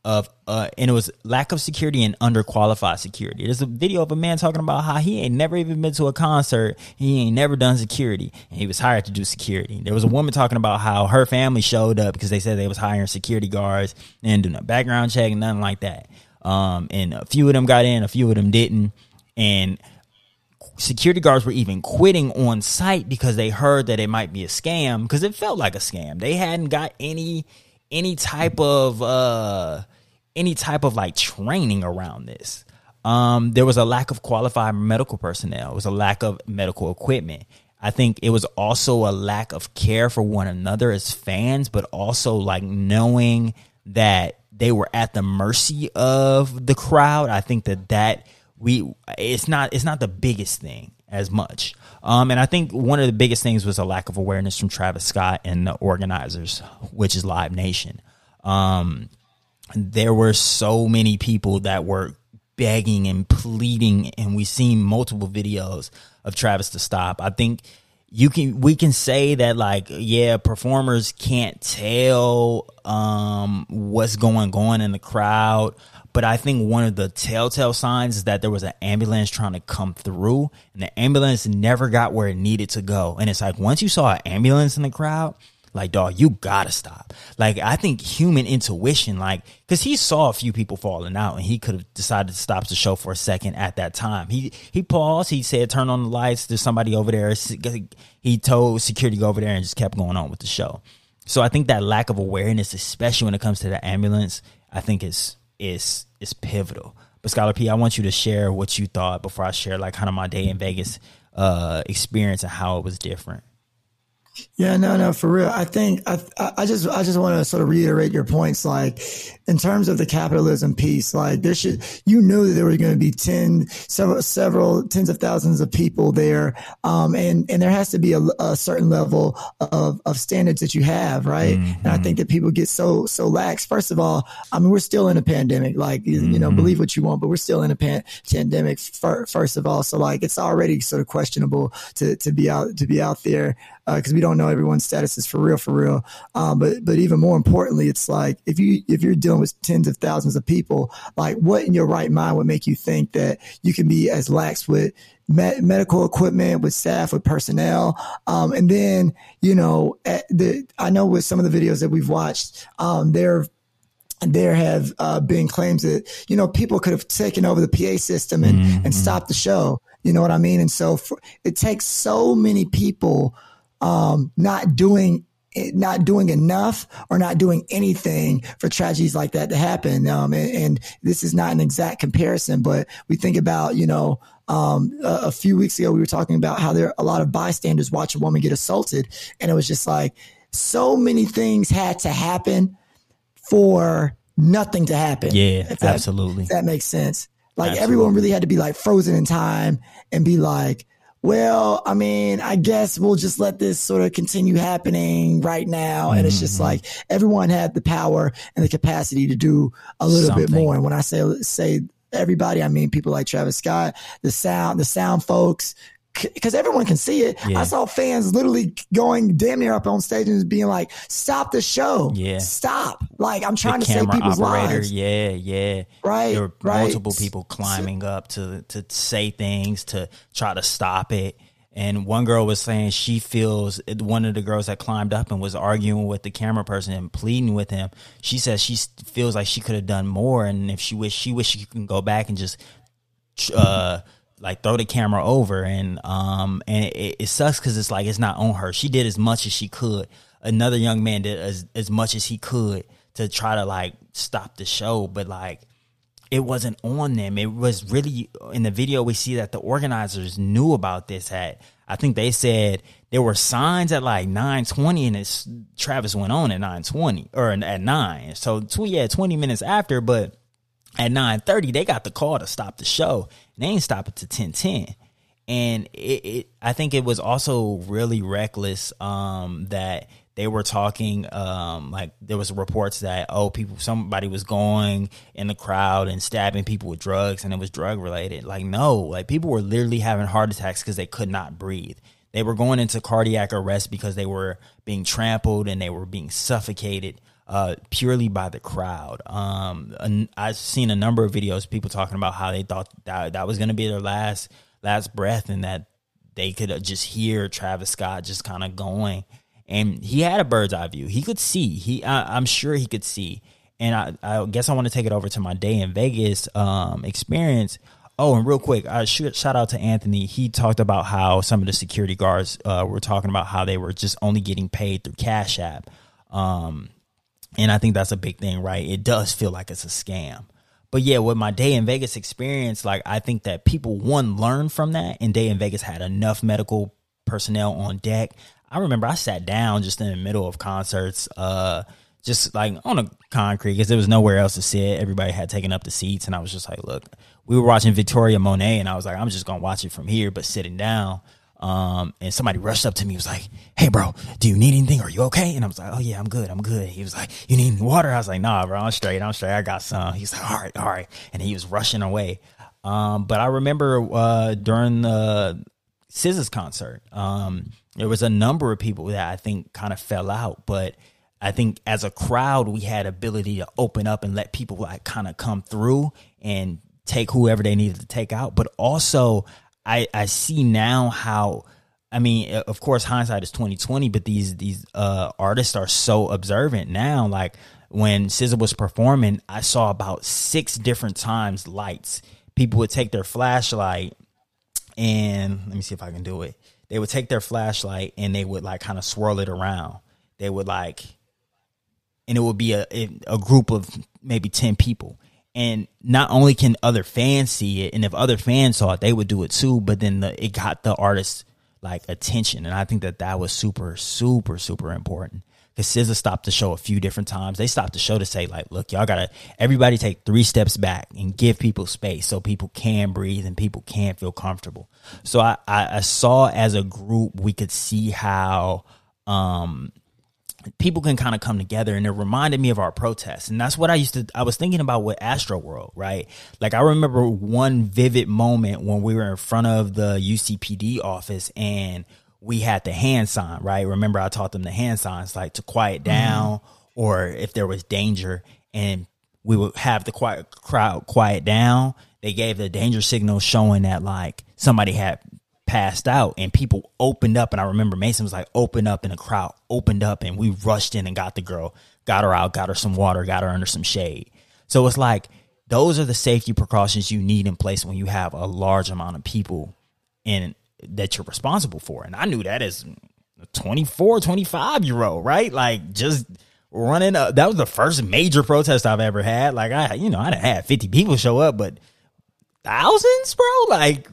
of uh, and it was lack of security and underqualified security. There's a video of a man talking about how he ain't never even been to a concert, he ain't never done security, and he was hired to do security. There was a woman talking about how her family showed up because they said they was hiring security guards and doing a background check and nothing like that. Um, and a few of them got in, a few of them didn't, and security guards were even quitting on site because they heard that it might be a scam because it felt like a scam. They hadn't got any any type of uh any type of like training around this. Um, there was a lack of qualified medical personnel. It was a lack of medical equipment. I think it was also a lack of care for one another as fans, but also like knowing that they were at the mercy of the crowd. I think that that we it's not it's not the biggest thing as much. Um, and I think one of the biggest things was a lack of awareness from Travis Scott and the organizers, which is Live Nation. Um, there were so many people that were begging and pleading and we've seen multiple videos of Travis to stop. I think you can we can say that like yeah performers can't tell um what's going on in the crowd but I think one of the telltale signs is that there was an ambulance trying to come through and the ambulance never got where it needed to go and it's like once you saw an ambulance in the crowd like, dog, you gotta stop. Like, I think human intuition, like, cause he saw a few people falling out and he could have decided to stop the show for a second at that time. He, he paused. He said, turn on the lights. There's somebody over there. He told security to go over there and just kept going on with the show. So I think that lack of awareness, especially when it comes to the ambulance, I think is, is, is pivotal. But Scholar P, I want you to share what you thought before I share like kind of my Day N Vegas, uh, experience and how it was different. Yeah, no, no, for real. I think I, I just, I just want to sort of reiterate your points. Like, in terms of the capitalism piece, like there should, you knew that there were going to be ten, several, several tens of thousands of people there, um, and and there has to be a, a certain level of of standards that you have, right? Mm-hmm. And I think that people get so so lax. First of all, I mean, we're still in a pandemic. Like, mm-hmm. you know, mm-hmm. believe what you want, but we're still in a pan- pandemic. First of all, so like it's already sort of questionable to to be out to be out there because uh, we don't know everyone's status is for real, for real. Um, but but even more importantly, it's like if you if you're dealing with tens of thousands of people, like what in your right mind would make you think that you can be as lax with medical equipment, with staff, with personnel, um, and then you know the I know with some of the videos that we've watched, um, there there have uh, been claims that you know people could have taken over the PA system and mm-hmm. and stopped the show. You know what I mean? And so for, it takes so many people um, not doing not doing enough or not doing anything for tragedies like that to happen. Um, and, and, this is not an exact comparison, but we think about, you know, um, a, a, few weeks ago, we were talking about how there are a lot of bystanders watch a woman get assaulted. And it was just like so many things had to happen for nothing to happen. Yeah, that, absolutely. that makes sense. Like absolutely. everyone really had to be like frozen in time and be like, well, I mean, I guess we'll just let this sort of continue happening right now. And mm-hmm. it's just mm-hmm. like everyone had the power and the capacity to do a little Something. bit more. And when I say, say everybody, I mean people like Travis Scott, the sound, the sound folks, because everyone can see it. Yeah. I saw fans literally going damn near up on stage and being like, "Stop the show! Yeah, stop!" Like I'm trying the to save people's operator, lives. Yeah, yeah. Right. There were right. multiple people climbing up to to say things to try to stop it. And one girl was saying she feels one of the girls that climbed up and was arguing with the camera person and pleading with him. She says she feels like she could have done more, and if she wish she wish she can go back and just uh like throw the camera over and um and it, it sucks because it's like it's not on her she did as much as she could another young man did as, as much as he could to try to like stop the show but like it wasn't on them. It was really in the video we see that the organizers knew about this at I think they said there were signs at like 920 and it's Travis went on at 920 or at 9. So yeah, 20 minutes after, but at 930 they got the call to stop the show. They ain't stop it to 1010. And it, it I think it was also really reckless um that they were talking um, like there was reports that oh people somebody was going in the crowd and stabbing people with drugs and it was drug related. Like no like people were literally having heart attacks because they could not breathe. They were going into cardiac arrest because they were being trampled and they were being suffocated uh, purely by the crowd. Um, I've seen a number of videos, people talking about how they thought that that was going to be their last last breath, and that they could just hear Travis Scott just kind of going and he had a bird's eye view. He could see. He, I, am sure he could see. And I, I guess I want to take it over to my Day N Vegas um, experience. Oh, and real quick, should shout out to Anthony. He talked about how some of the security guards uh, were talking about how they were just only getting paid through Cash App. Um, and I think that's a big thing, right? It does feel like it's a scam. But yeah, with my Day N Vegas experience, like I think that people one learned from that, and Day N Vegas had enough medical personnel on deck. I remember I sat down just in the middle of concerts, uh, just like on a concrete because there was nowhere else to sit. Everybody had taken up the seats, and I was just like, look, we were watching Victoria Monet, and I was like, I'm just gonna watch it from here, but sitting down. Um, and somebody rushed up to me, was like, "Hey, bro, do you need anything? Are you okay?" And I was like, "Oh yeah, I'm good, I'm good." He was like, "You need water?" I was like, "Nah, bro, I'm straight, I'm straight. I got some." He's like, "All right, all right," and he was rushing away. Um, but I remember uh, during the SZA's concert, um, there was a number of people that I think kind of fell out, but I think as a crowd, we had ability to open up and let people like kind of come through and take whoever they needed to take out. But also, I I see now how. I mean, of course, hindsight is twenty twenty, but these these uh, artists are so observant now. Like when SZA was performing, I saw about six different times lights. People would take their flashlight and let me see if I can do it they would take their flashlight and they would like kind of swirl it around. They would like, and it would be a a group of maybe ten people. And not only can other fans see it, and if other fans saw it, they would do it too. But then the, it got the artist like attention, and I think that that was super, super, super important because SZA stopped the show a few different times. They stopped the show to say, like, look, y'all gotta everybody take three steps back and give people space so people can breathe and people can feel comfortable. So I, I, I saw as a group we could see how um people can kind of come together and it reminded me of our protests and that's what i used to i was thinking about with astro world right like i remember one vivid moment when we were in front of the ucpd office and we had the hand sign, right? Remember, I taught them the hand signs, like to quiet mm-hmm. down mm-hmm. or if there was danger, and we would have the quiet crowd quiet down. They gave the danger signal showing that like somebody had passed out and people opened up. And I remember Mason was like, open up, and the crowd opened up, and we rushed in and got the girl, got her out, got her some water, got her under some shade. So it's like, those are the safety precautions you need in place when you have a large amount of people in that you're responsible for. And I knew that as a 24, 25 year old, right? Like just running up. That was the first major protest I've ever had. Like I, you know, I had 50 people show up, but thousands, bro. Like,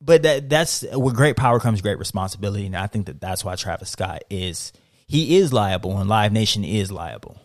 but that that's with great power comes great responsibility. And I think that that's why Travis Scott is, he is liable and Live Nation is liable.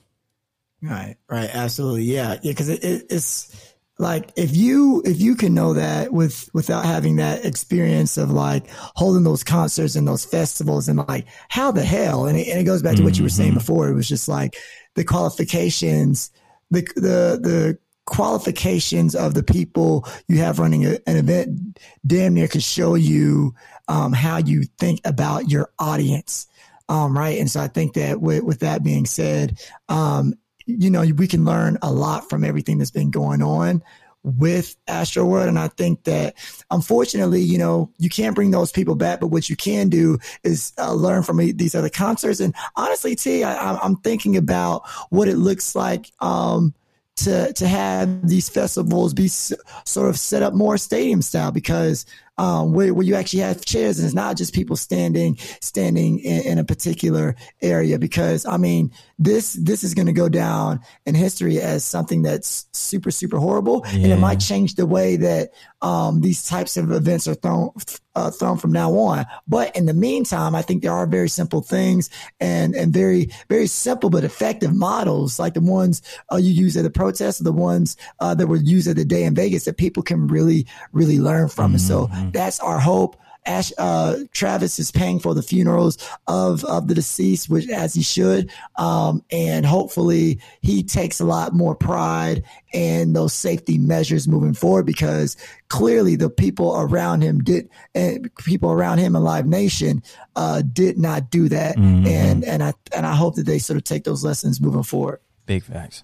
Right, right. Absolutely. Yeah. Yeah. Cause it, it, it's, like if you if you can know that with without having that experience of like holding those concerts and those festivals and like how the hell and it, and it goes back to what you were saying mm-hmm. before it was just like the qualifications the the the qualifications of the people you have running a, an event damn near can show you um, how you think about your audience um, right and so i think that with, with that being said um, you know, we can learn a lot from everything that's been going on with Astroworld. And I think that unfortunately, you know, you can't bring those people back, but what you can do is uh, learn from these other concerts. And honestly, T, I, I'm thinking about what it looks like, um, to, to have these festivals be sort of set up more stadium style because um, where, where you actually have chairs and it's not just people standing, standing in, in a particular area. Because I mean, this, this is going to go down in history as something that's super, super horrible. Yeah. And it might change the way that, um, these types of events are thrown, uh, thrown from now on. But in the meantime, I think there are very simple things and, and very, very simple but effective models like the ones uh, you use at the protests, the ones uh, that were used at the Day N Vegas that people can really, really learn from. Mm-hmm. And so mm-hmm. that's our hope. Ash, uh, Travis is paying for the funerals of, of the deceased, which as he should. Um, and hopefully he takes a lot more pride in those safety measures moving forward because clearly the people around him did, and people around him in Live Nation, uh, did not do that. Mm-hmm. And, and I, and I hope that they sort of take those lessons moving forward. Big facts.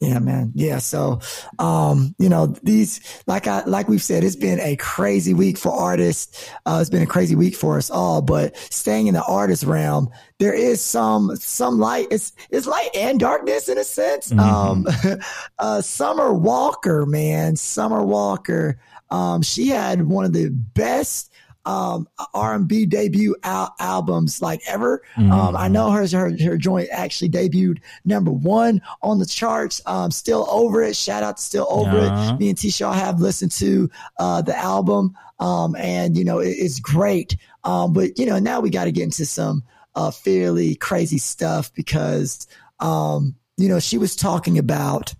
Yeah, man. Yeah. So, um, you know, these, like I, like we've said, it's been a crazy week for artists. Uh, it's been a crazy week for us all, but staying in the artist realm, there is some, some light. It's, it's light and darkness in a sense. Mm-hmm. Um, *laughs* uh, Summer Walker, man, Summer Walker. Um, she had one of the best, um, R&B debut al- albums like ever. Mm. Um, I know her, her, her joint actually debuted number one on the charts. Um, still over it. Shout out to still over yeah. it. Me and T Shaw have listened to, uh, the album. Um, and you know, it, it's great. Um, but you know, now we got to get into some, uh, fairly crazy stuff because, um, you know, she was talking about,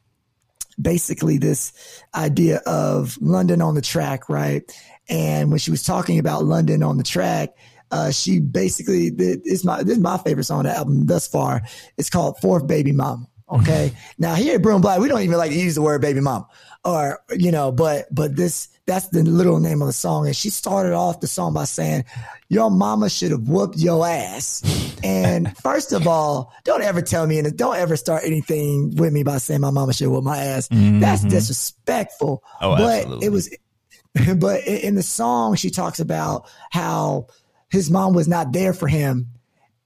basically this idea of London on the track, right? And when she was talking about London on the track, uh, she basically this is my this is my favorite song on the album thus far. It's called Fourth Baby Mama. Okay. now here at Brewing Black, we don't even like to use the word baby mom or, you know, but, but this, that's the literal name of the song. And she started off the song by saying, your mama should have whooped your ass. and *laughs* first of all, don't ever tell me and don't ever start anything with me by saying my mama should whoop my ass. Mm-hmm. That's disrespectful. Oh, but absolutely. it was, *laughs* but in the song, she talks about how his mom was not there for him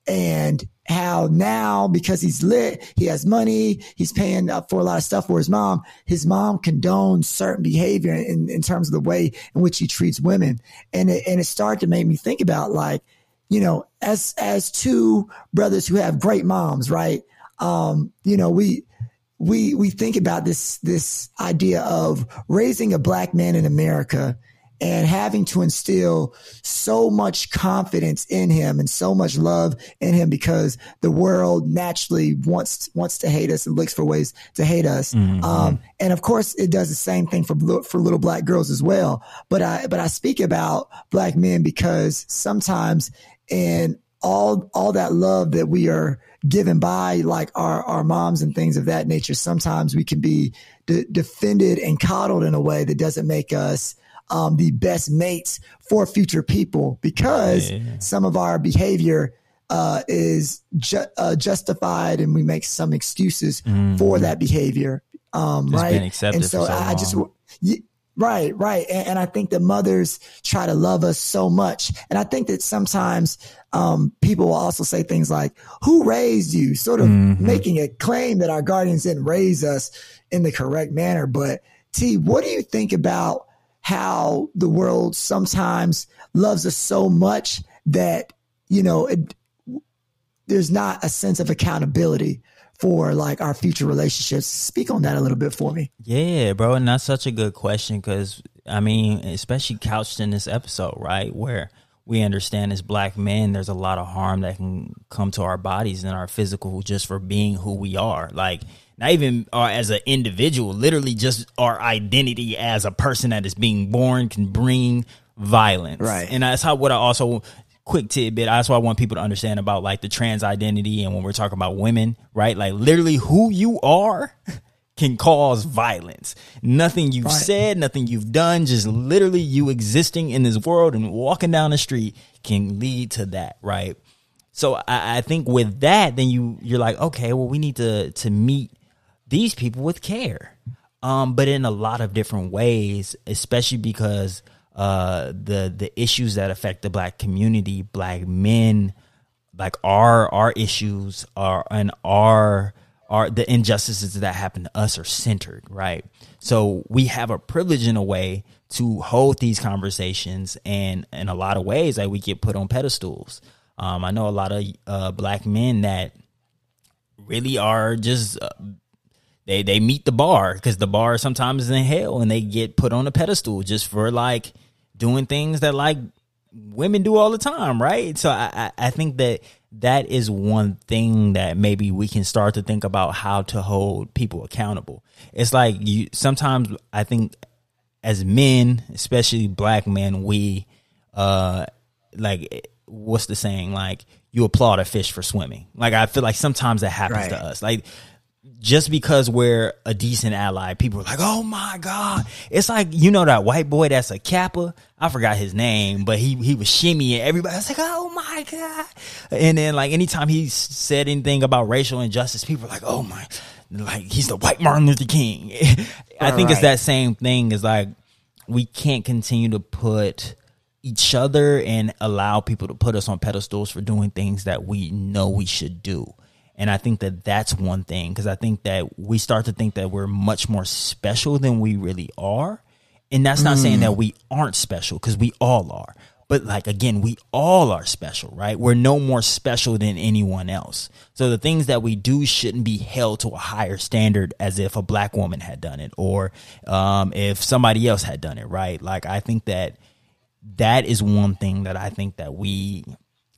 and how now because he's lit, he has money, he's paying up for a lot of stuff for his mom. His mom condones certain behavior in, in terms of the way in which he treats women. And it, and it started to make me think about like, you know, as, as two brothers who have great moms, right? Um, you know, we, we we think about this this idea of raising a black man in America and having to instill so much confidence in him and so much love in him because the world naturally wants wants to hate us and looks for ways to hate us. Mm-hmm. Um, and of course, it does the same thing for for little black girls as well. But I but I speak about black men because sometimes in all all that love that we are given by like our, our moms and things of that nature, sometimes we can be de- defended and coddled in a way that doesn't make us um, the best mates for future people because yeah. some of our behavior uh, is ju- uh, justified and we make some excuses mm-hmm. for that behavior. Um, right. and so, so I just, Right, right. And, and, I think that mothers try to love us so much. And I think that sometimes um, people will also say things like, Who raised you? sort of mm-hmm. making a claim that our guardians didn't raise us in the correct manner. But T, what do you think about how the world sometimes loves us so much that, you know, it, there's not a sense of accountability for like our future relationships. Speak on that a little bit for me. Yeah, bro, and that's such a good question because I mean, especially couched in this episode, right, where we understand as black men, there's a lot of harm that can come to our bodies and our physical just for being who we are. Like not even uh, as an individual, literally just our identity as a person that is being born can bring violence. Right. And that's how what I also quick tidbit. That's why I want people to understand about like the trans identity and when we're talking about women, right? Like literally who you are *laughs* can cause violence. Nothing you've right. said, nothing you've done, just literally you existing in this world and walking down the street can lead to that, right? So I, I think with that, then you you're like, okay, well, we need to to meet these people with care, um, but in a lot of different ways, especially because uh, the the issues that affect the black community, black men, like our our issues are and our our the injustices that happen to us are centered, right? So we have a privilege in a way to hold these conversations and in a lot of ways like we get put on pedestals um, i know a lot of uh, black men that really are just uh, they they meet the bar because the bar sometimes is in hell and they get put on a pedestal just for like doing things that like women do all the time right so i i, I think that that is one thing that maybe we can start to think about how to hold people accountable it's like you sometimes i think as men, especially black men, we uh like what's the saying? Like you applaud a fish for swimming. Like I feel like sometimes that happens Right. to us. Like just because we're a decent ally, people are like, "Oh my god!" It's like you know that white boy that's a Kappa. I forgot his name, but he he was shimmying. Everybody was like, "Oh my god!" And then like anytime he said anything about racial injustice, people are like, "Oh my!" Like he's the white Martin Luther King. *laughs* I think it's that same thing. Is like we can't continue to put each other and allow people to put us on pedestals for doing things that we know we should do. And I think that that's one thing because I think that we start to think that we're much more special than we really are. And that's not saying that we aren't special because we all are. But like again, we all are special, right? We're no more special than anyone else. So the things that we do shouldn't be held to a higher standard as if a black woman had done it or um, if somebody else had done it, right? Like I think that that is one thing that I think that we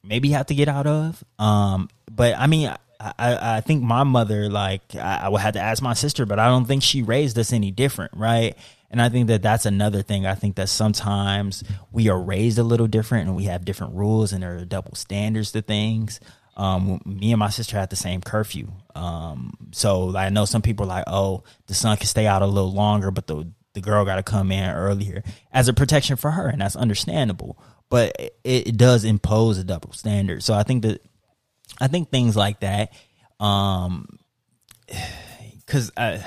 maybe have to get out of. Um, but I mean, I, I, think my mother, like, I, I would have to ask my sister, but I don't think she raised us any different, right? And I think that that's another thing. I think that sometimes we are raised a little different and we have different rules and there are double standards to things. Um, me and my sister had the same curfew. Um, so I know some people are like, oh, the son can stay out a little longer, but the the girl got to come in earlier as a protection for her, and that's understandable. But it, it does impose a double standard. So I think that I think things like that, um, because I,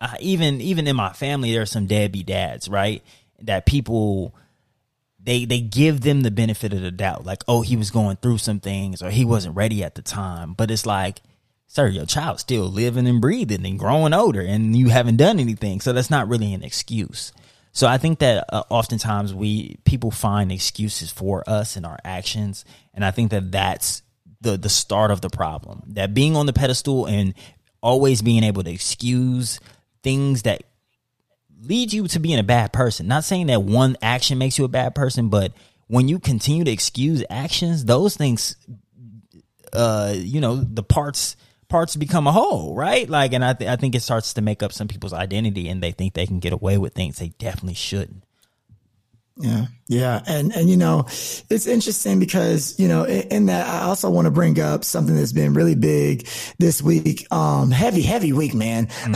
I, even even in my family, there are some deadbeat dads, right? That people they they give them the benefit of the doubt, like, oh, he was going through some things, or he wasn't ready at the time. But it's like, sir, your child's still living and breathing and growing older, and you haven't done anything, so that's not really an excuse. So I think that uh, oftentimes we people find excuses for us and our actions, and I think that that's the the start of the problem. That being on the pedestal and always being able to excuse things that lead you to being a bad person. Not saying that one action makes you a bad person, but when you continue to excuse actions, those things, uh, you know, the parts parts become a whole, right? Like, and I th- I think it starts to make up some people's identity, and they think they can get away with things they definitely shouldn't. Yeah, yeah, and and you know, it's interesting because you know, in, in that I also want to bring up something that's been really big this week, um, heavy, heavy week, man, *laughs*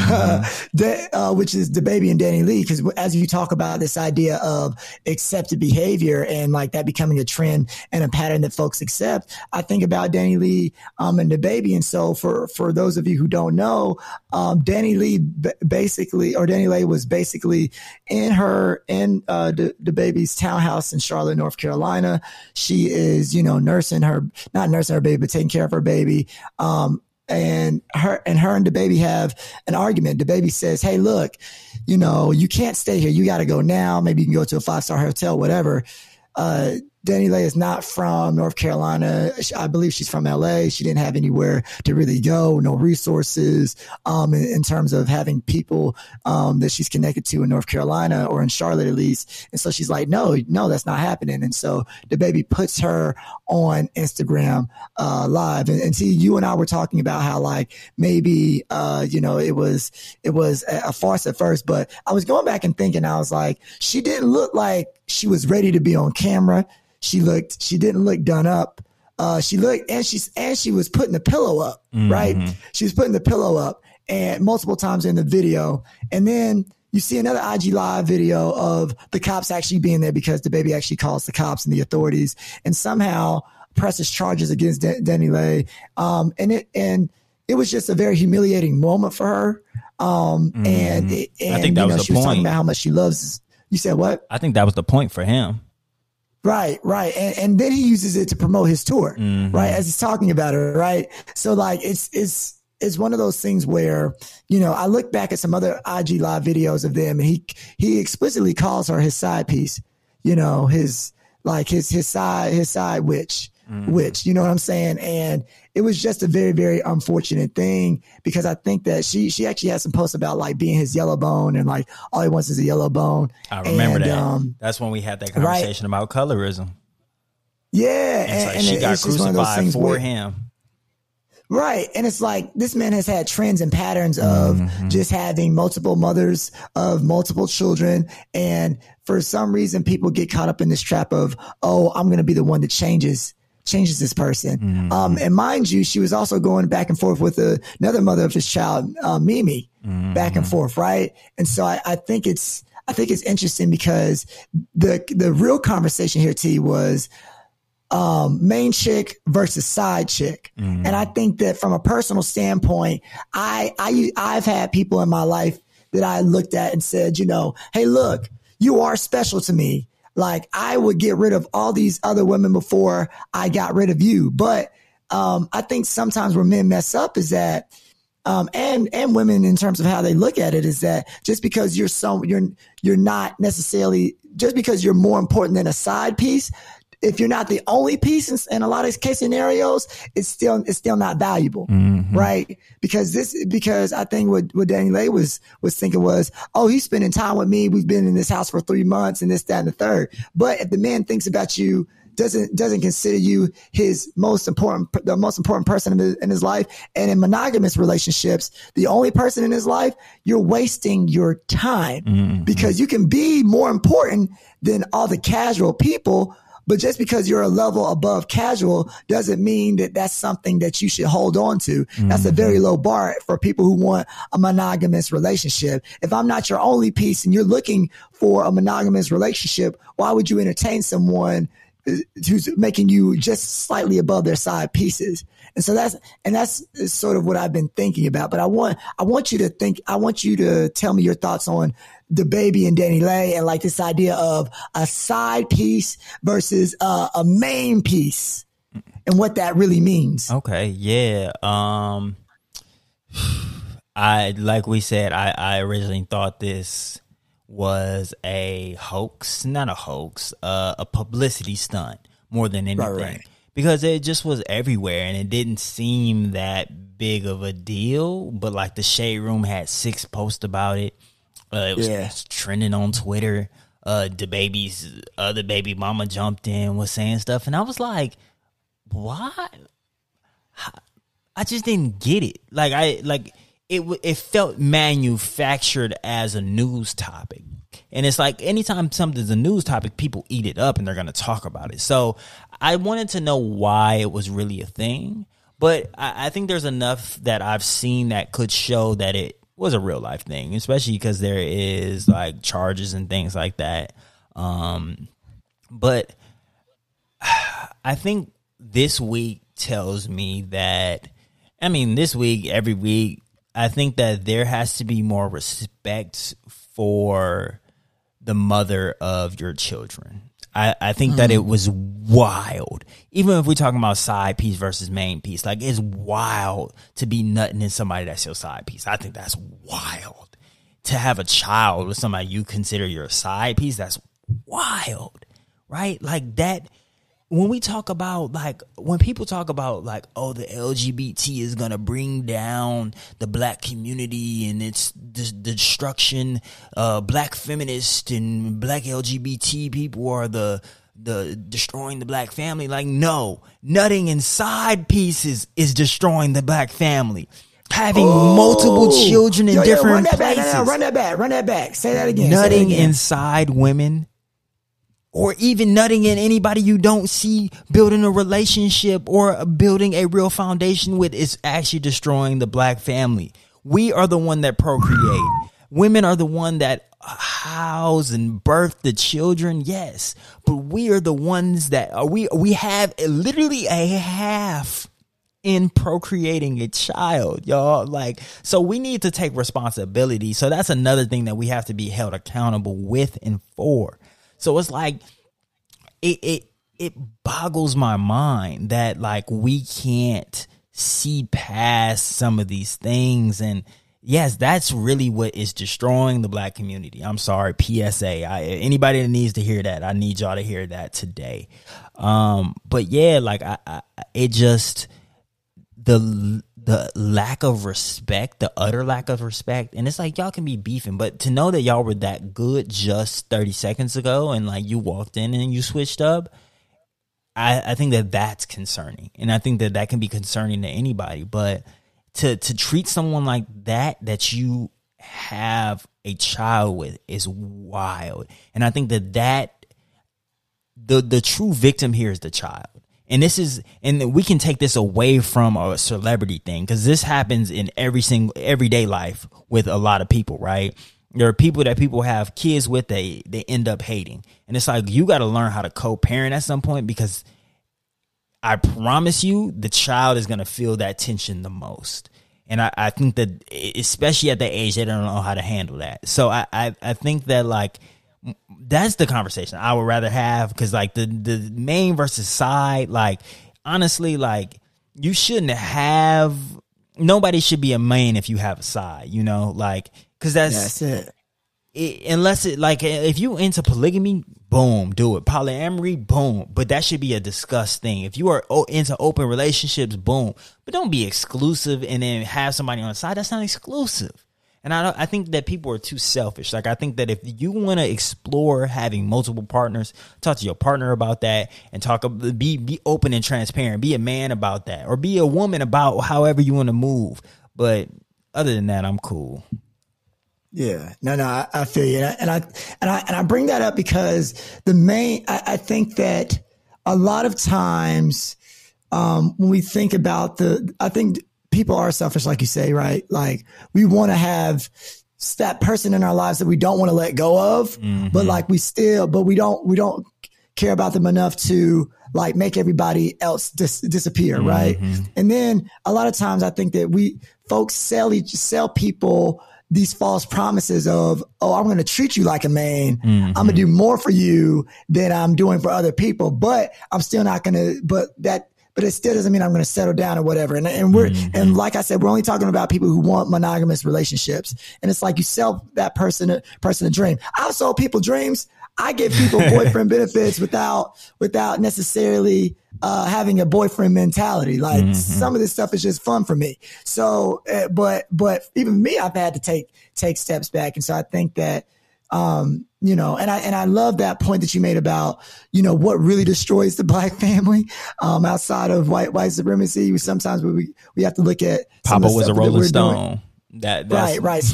that uh, which is DaBaby and DaniLeigh. Because as you talk about this idea of accepted behavior and like that becoming a trend and a pattern that folks accept, I think about DaniLeigh um, and DaBaby. And so for for those of you who don't know, um, DaniLeigh b- basically, or DaniLeigh was basically in her in uh, the DaBaby's townhouse in Charlotte, North Carolina. She is, you know, nursing her, not nursing her baby, but taking care of her baby. Um, and her and her and DaBaby have an argument. DaBaby says, "Hey, look, you know, you can't stay here. You got to go now. Maybe you can go to a five star hotel, whatever." Uh, DaniLeigh is not from North Carolina. I believe she's from LA. She didn't have anywhere to really go, no resources, um, in, in terms of having people, um, that she's connected to in North Carolina or in Charlotte at least. And so she's like, no, no, that's not happening. And so DaBaby puts her on Instagram, uh, live. And, and see, you and I were talking about how like maybe, uh, you know, it was, it was a, a farce at first, but I was going back and thinking, I was like, she didn't look like she was ready to be on camera. She looked, she didn't look done up. Uh, she looked, and she's, and she was putting the pillow up, right? She was putting the pillow up and multiple times in the video. And then you see another IG live video of the cops actually being there because DaBaby actually calls the cops and the authorities and somehow presses charges against Da- DaniLeigh. Um, and it, and it was just a very humiliating moment for her. Um, and, it, and think that you was the she was talking point. about how much she loves. You said what? I think that was the point for him. Right, right. And and then he uses it to promote his tour, Mm-hmm. right? As he's talking about it, right? So like it's it's it's one of those things where you know I look back at some other IG live videos of them, and he he explicitly calls her his side piece. You know, his like his his side his side witch, mm. witch. You know what I'm saying? And it was just a very very unfortunate thing because I think that she she actually had some posts about like being his yellow bone and like all he wants is a yellow bone. I remember and, that. Um, That's when we had that conversation right? about colorism. Yeah, and, and, and she got crucified for where, him. Right. And it's like this man has had trends and patterns of mm-hmm. just having multiple mothers of multiple children. And for some reason, people get caught up in this trap of, oh, I'm going to be the one that changes changes this person. Mm-hmm. Um, and mind you, she was also going back and forth with a, another mother of his child, uh, Mimi, mm-hmm. back and forth, right? And so I, I, think it's I think it's interesting because the the real conversation here, T, was um, main chick versus side chick. Mm. And I think that from a personal standpoint, I, I, I've had people in my life that I looked at and said, you know, Hey, look, you are special to me. Like I would get rid of all these other women before I got rid of you. But, um, I think sometimes where men mess up is that, um, and and women in terms of how they look at it is that just because you're so you're you're not necessarily just because you're more important than a side piece if you're not the only piece in, in, a lot of case scenarios, it's still it's still not valuable, mm-hmm. right? Because this because I think what what DaniLeigh was was thinking was, oh, he's spending time with me. We've been in this house for three months, and this, that, and the third. But if the man thinks about you doesn't doesn't consider you his most important the most important person in his, in his, life and in monogamous relationships the only person in his life you're wasting your time mm-hmm. because you can be more important than all the casual people but just because you're a level above casual doesn't mean that that's something that you should hold on to. Mm-hmm. That's a very mm-hmm. low bar for people who want a monogamous relationship. If I'm not your only piece and you're looking for a monogamous relationship, why would you entertain someone who's making you just slightly above their side pieces. And so that's, and that's sort of what I've been thinking about. But I want, I want you to think, I want you to tell me your thoughts on DaBaby and DaniLeigh and like this idea of a side piece versus uh, a main piece and what that really means. Okay. Yeah. Um, I, like we said, I, I originally thought this was a hoax, not a hoax, uh, a publicity stunt more than anything. Right, right. Because it just was everywhere and it didn't seem that big of a deal. But like the Shade Room had six posts about it. Uh, it was yeah. trending on Twitter. Uh, baby's other baby mama jumped in, was saying stuff. And I was like, what? I just didn't get it. Like, I, like, it it felt manufactured as a news topic. And it's like anytime something's a news topic, people eat it up and they're going to talk about it. So I wanted to know why it was really a thing. But I, I think there's enough that I've seen that could show that it was a real life thing, especially because there is like charges and things like that. Um, but *sighs* I think this week tells me that, I mean, this week, every week, I think that there has to be more respect for the mother of your children. I, I think mm. that it mm. was wild. Even if we're talking about side piece versus main piece, like it's wild to be nutting in somebody that's your side piece. I think that's wild. To have a child with somebody you consider your side piece, that's wild. Right? Like that when we talk about like when people talk about like oh the LGBT is gonna bring down the black community and its the, destruction, uh, black feminists and black LGBT people are the the destroying the black family. Like no, nutting inside pieces is destroying the black family. Having oh. multiple children in yo, different yo, run places. Back, run that back. Run that back. Say that again. Nutting that again. inside women or even nutting in anybody you don't see building a relationship or building a real foundation with is actually destroying the black family. We are the one that procreate. Women are the one that house and birth the children, yes, but we are the ones that are we we have literally a half in procreating a child, y'all. Like, so we need to take responsibility. So that's another thing that we have to be held accountable with and for. So it's like it it it boggles my mind that like we can't see past some of these things. And yes that's really what is destroying the black community. I'm sorry psa I, anybody that needs to hear that i need y'all to hear that today. Um but yeah like i, I it just the the lack of respect, the utter lack of respect. And it's like y'all can be beefing, but to know that y'all were that good just 30 seconds ago and like you walked in and you switched up, I, I think that that's concerning. And I think that that can be concerning to anybody. But to, to treat someone like that, that you have a child with is wild. And I think that that, the, the true victim here is the child and this is and we can take this away from a celebrity thing because this happens in every single everyday life with a lot of people right? There are people that people have kids with they they end up hating. And it's like you got to learn how to co-parent at some point because i promise you the child is going to feel that tension the most. And I, I think that especially at that age they don't know how to handle that. So i i, I think that like that's the conversation I would rather have because like the the main versus side, like honestly, like you shouldn't have nobody should be a main if you have a side, you know, like because that's, that's it. it. Unless it like if you into polygamy, boom, do it. Polyamory, boom. But that should be a discussed thing. If you are into open relationships, boom. But don't be exclusive and then have somebody on the side. That's not exclusive. And I I think that people are too selfish. Like I think that if you want to explore having multiple partners, talk to your partner about that and talk be be open and transparent. Be a man about that or be a woman about however you want to move. But other than that, I'm cool. Yeah, no, no, I, I feel you, and I, and I and I and I bring that up because the main, I, I think that a lot of times um, when we think about the, I think people are selfish, like you say, right? Like we want to have that person in our lives that we don't want to let go of, mm-hmm. but like we still, but we don't, we don't care about them enough to like make everybody else dis- disappear, mm-hmm. right? And then a lot of times I think that we folks sell each, sell people these false promises of, oh, I'm going to treat you like a man. Mm-hmm. I'm going to do more for you than I'm doing for other people, but I'm still not going to, but that, but it still doesn't mean I'm going to settle down or whatever. And, and we're, mm-hmm. and like I said, we're only talking about people who want monogamous relationships. And it's like you sell that person, a, person a dream. I've sold people dreams. I give people *laughs* boyfriend benefits without, without necessarily, uh, having a boyfriend mentality. Like mm-hmm. some of this stuff is just fun for me. So, uh, but, but even me, I've had to take, take steps back. And so I think that, um, you know, and I and I love that point that you made about, you know, what really destroys the *laughs* black family, um, outside of white white supremacy. Sometimes we we have to look at Papa was a Rolling Stone. That right, right,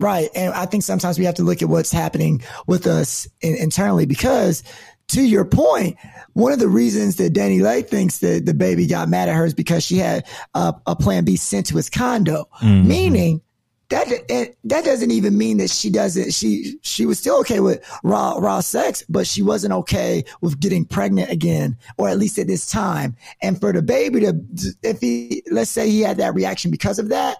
right. And I think sometimes we have to look at what's happening with us in, internally because, to your point, one of the reasons that DaniLeigh thinks that DaBaby got mad at her is because she had a, a Plan B sent to his condo, mm-hmm. meaning that that doesn't even mean that she doesn't she she was still okay with raw raw sex but she wasn't okay with getting pregnant again or at least at this time. And for DaBaby to if he let's say he had that reaction because of that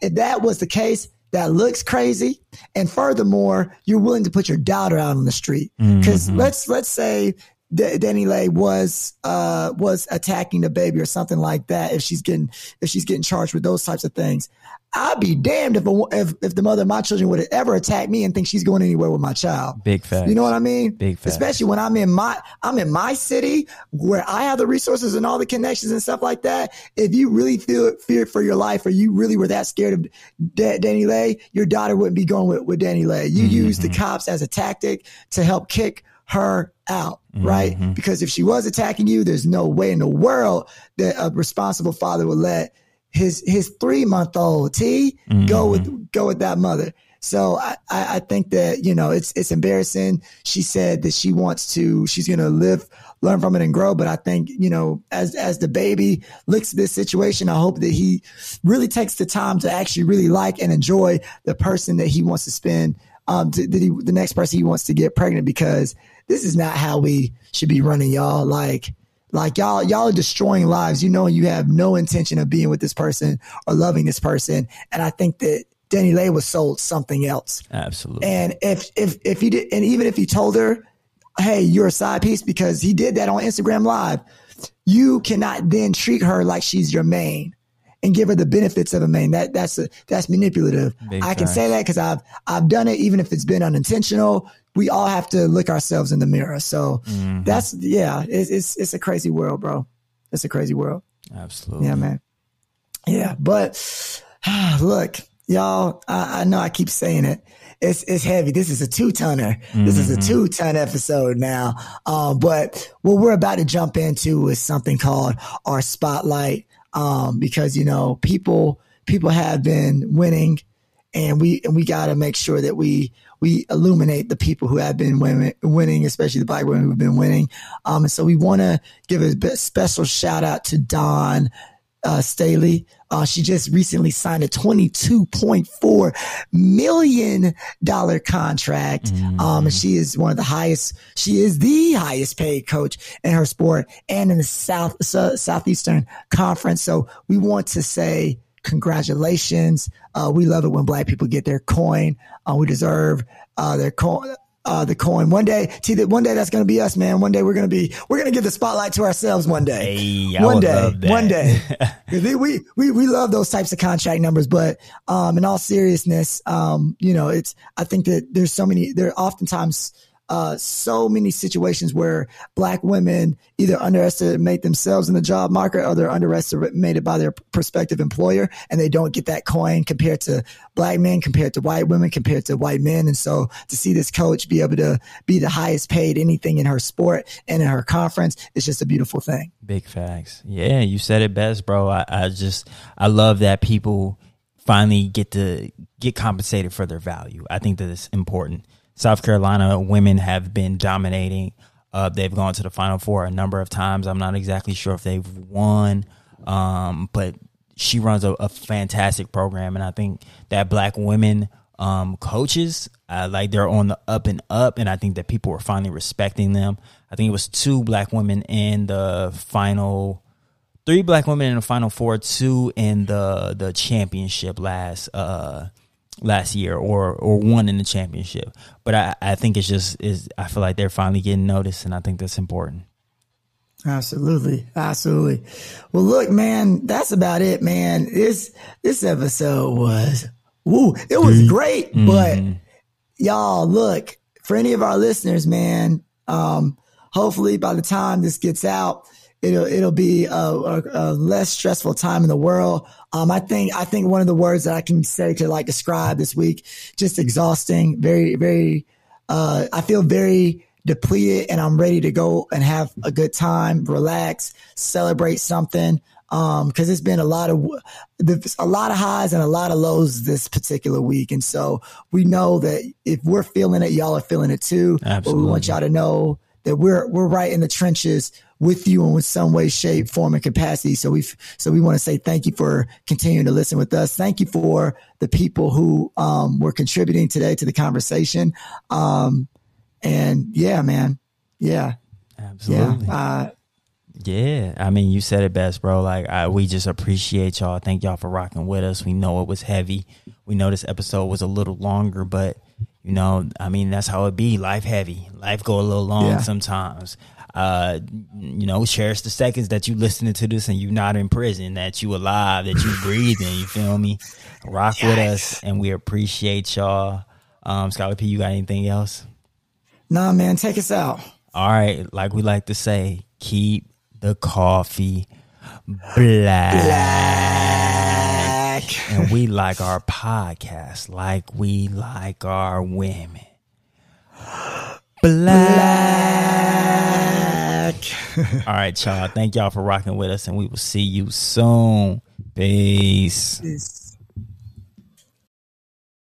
if that was the case that looks crazy. And furthermore you're willing to put your daughter out on the street. Because mm-hmm. let's let's say D- DaniLeigh was uh was attacking DaBaby or something like that if she's getting if she's getting charged with those types of things I'd be damned if, a, if if the mother of my children would ever attack me and think she's going anywhere with my child. Big fact. You know what I mean? Big fact. Especially when I'm in my I'm in my city where I have the resources and all the connections and stuff like that. If you really feel fear for your life or you really were that scared of Danny DaniLeigh, your daughter wouldn't be going with, with DaniLeigh. You mm-hmm. use the cops as a tactic to help kick her out, mm-hmm. right? Because if she was attacking you, there's no way in the world that a responsible father would let his his three month old T mm-hmm. go with go with that mother. So I, I think that you know it's it's embarrassing. She said that she wants to she's gonna live learn from it and grow. But I think you know as as DaBaby looks at this situation, I hope that he really takes the time to actually really like and enjoy the person that he wants to spend um to, that he, the next person he wants to get pregnant because this is not how we should be running y'all like like y'all, y'all are destroying lives. You know, you have no intention of being with this person or loving this person. And I think that DaniLeigh was sold something else. Absolutely. And if, if, if he did, and even if he told her, Hey, you're a side piece because he did that on Instagram live, you cannot then treat her like she's your main. and give her the benefits of a main. That that's a, that's manipulative. Big I can facts. say that because I've I've done it, even if it's been unintentional. We all have to look ourselves in the mirror. So Mhm. that's yeah, it's, it's it's a crazy world, bro. It's a crazy world. absolutely. Yeah, man. Yeah, but *sighs* look, y'all. I, I know I keep saying it. It's it's heavy. This is a two tonner. This is a Mhm. two ton episode now. Um, but what we're about to jump into is something called our spotlight. Um, because you know people people have been winning, and we and we got to make sure that we we illuminate the people who have been winning, winning, especially the black women who've been winning. Um, and so we want to give a special shout out to Dawn uh, Staley. Uh, she just recently signed a $22.4 million contract. Um, and she is one of the highest, she is the highest paid coach in her sport and in the South, so, Southeastern Conference. So we want to say congratulations. Uh, we love it when black people get their coin. Uh, we deserve, uh, their coin. Uh, the coin one day, see that one day that's going to be us, man. One day we're going to be, we're going to give the spotlight to ourselves one day Hey, one day, love that. one day. *laughs* we, we, we, love those types of contract numbers, but, um, in all seriousness, um, you know, it's, I think that there's so many, there are oftentimes, uh, so many situations where black women either underestimate themselves in the job market or they're underestimated by their prospective employer and they don't get that coin compared to black men, compared to white women, compared to white men. And so to see this coach be able to be the highest paid anything in her sport and in her conference, it's just a beautiful thing. Big facts. Yeah, you said it best, bro. I, I just I love that people finally get to get compensated for their value. I think that it's important. South Carolina women have been dominating. Uh, they've gone to the Final Four a number of times. I'm not exactly sure if they've won, um, but she runs a, a fantastic program, and I think that black women um, coaches, uh, like they're on the up and up, and I think that people are finally respecting them. I think it was two black women in the final, three black women in the final four, two in the the championship last uh last year, or or won in the championship. But I I think it's just is I feel like they're finally getting noticed, and I think that's important. Absolutely. Absolutely. Well, look, man, that's about it, man. This, this episode was, woo, it was great, but y'all look for any of our listeners, man. Um, hopefully by the time this gets out, it'll, it'll be a, a, a less stressful time in the world. Um, I think, I think one of the words that I can say to like describe this week, just exhausting, very, very, uh, I feel very depleted and I'm ready to go and have a good time, relax, celebrate something. Um, cause it's been a lot of, a lot of highs and a lot of lows this particular week. And so we know that if we're feeling it, y'all are feeling it too. But we want y'all to know that we're, we're right in the trenches with you in some way, shape, form, and capacity. So we, so we want to say thank you for continuing to listen with us. Thank you for the people who, um, were contributing today to the conversation. Um, and yeah, man. Yeah. Absolutely. Yeah. Uh, Yeah, I mean, you said it best, bro. Like, I, we just appreciate y'all. Thank y'all for rocking with us. We know it was heavy. We know this episode was a little longer, but you know, I mean, that's how it be. Life heavy. Life go a little long Yeah. sometimes. Uh, you know, cherish the seconds that you listening to this and you not in prison, that you alive, that you breathing. You feel me? Rock with us, and we appreciate y'all. Um, Scholar P, you got anything else? nah, man, take us out. All right, like we like to say, keep the coffee black. Black. And we like our podcast like we like our women. *gasps* Black. Black. *laughs* All right, y'all. Thank y'all for rocking with us, and we will see you soon. Peace. Peace.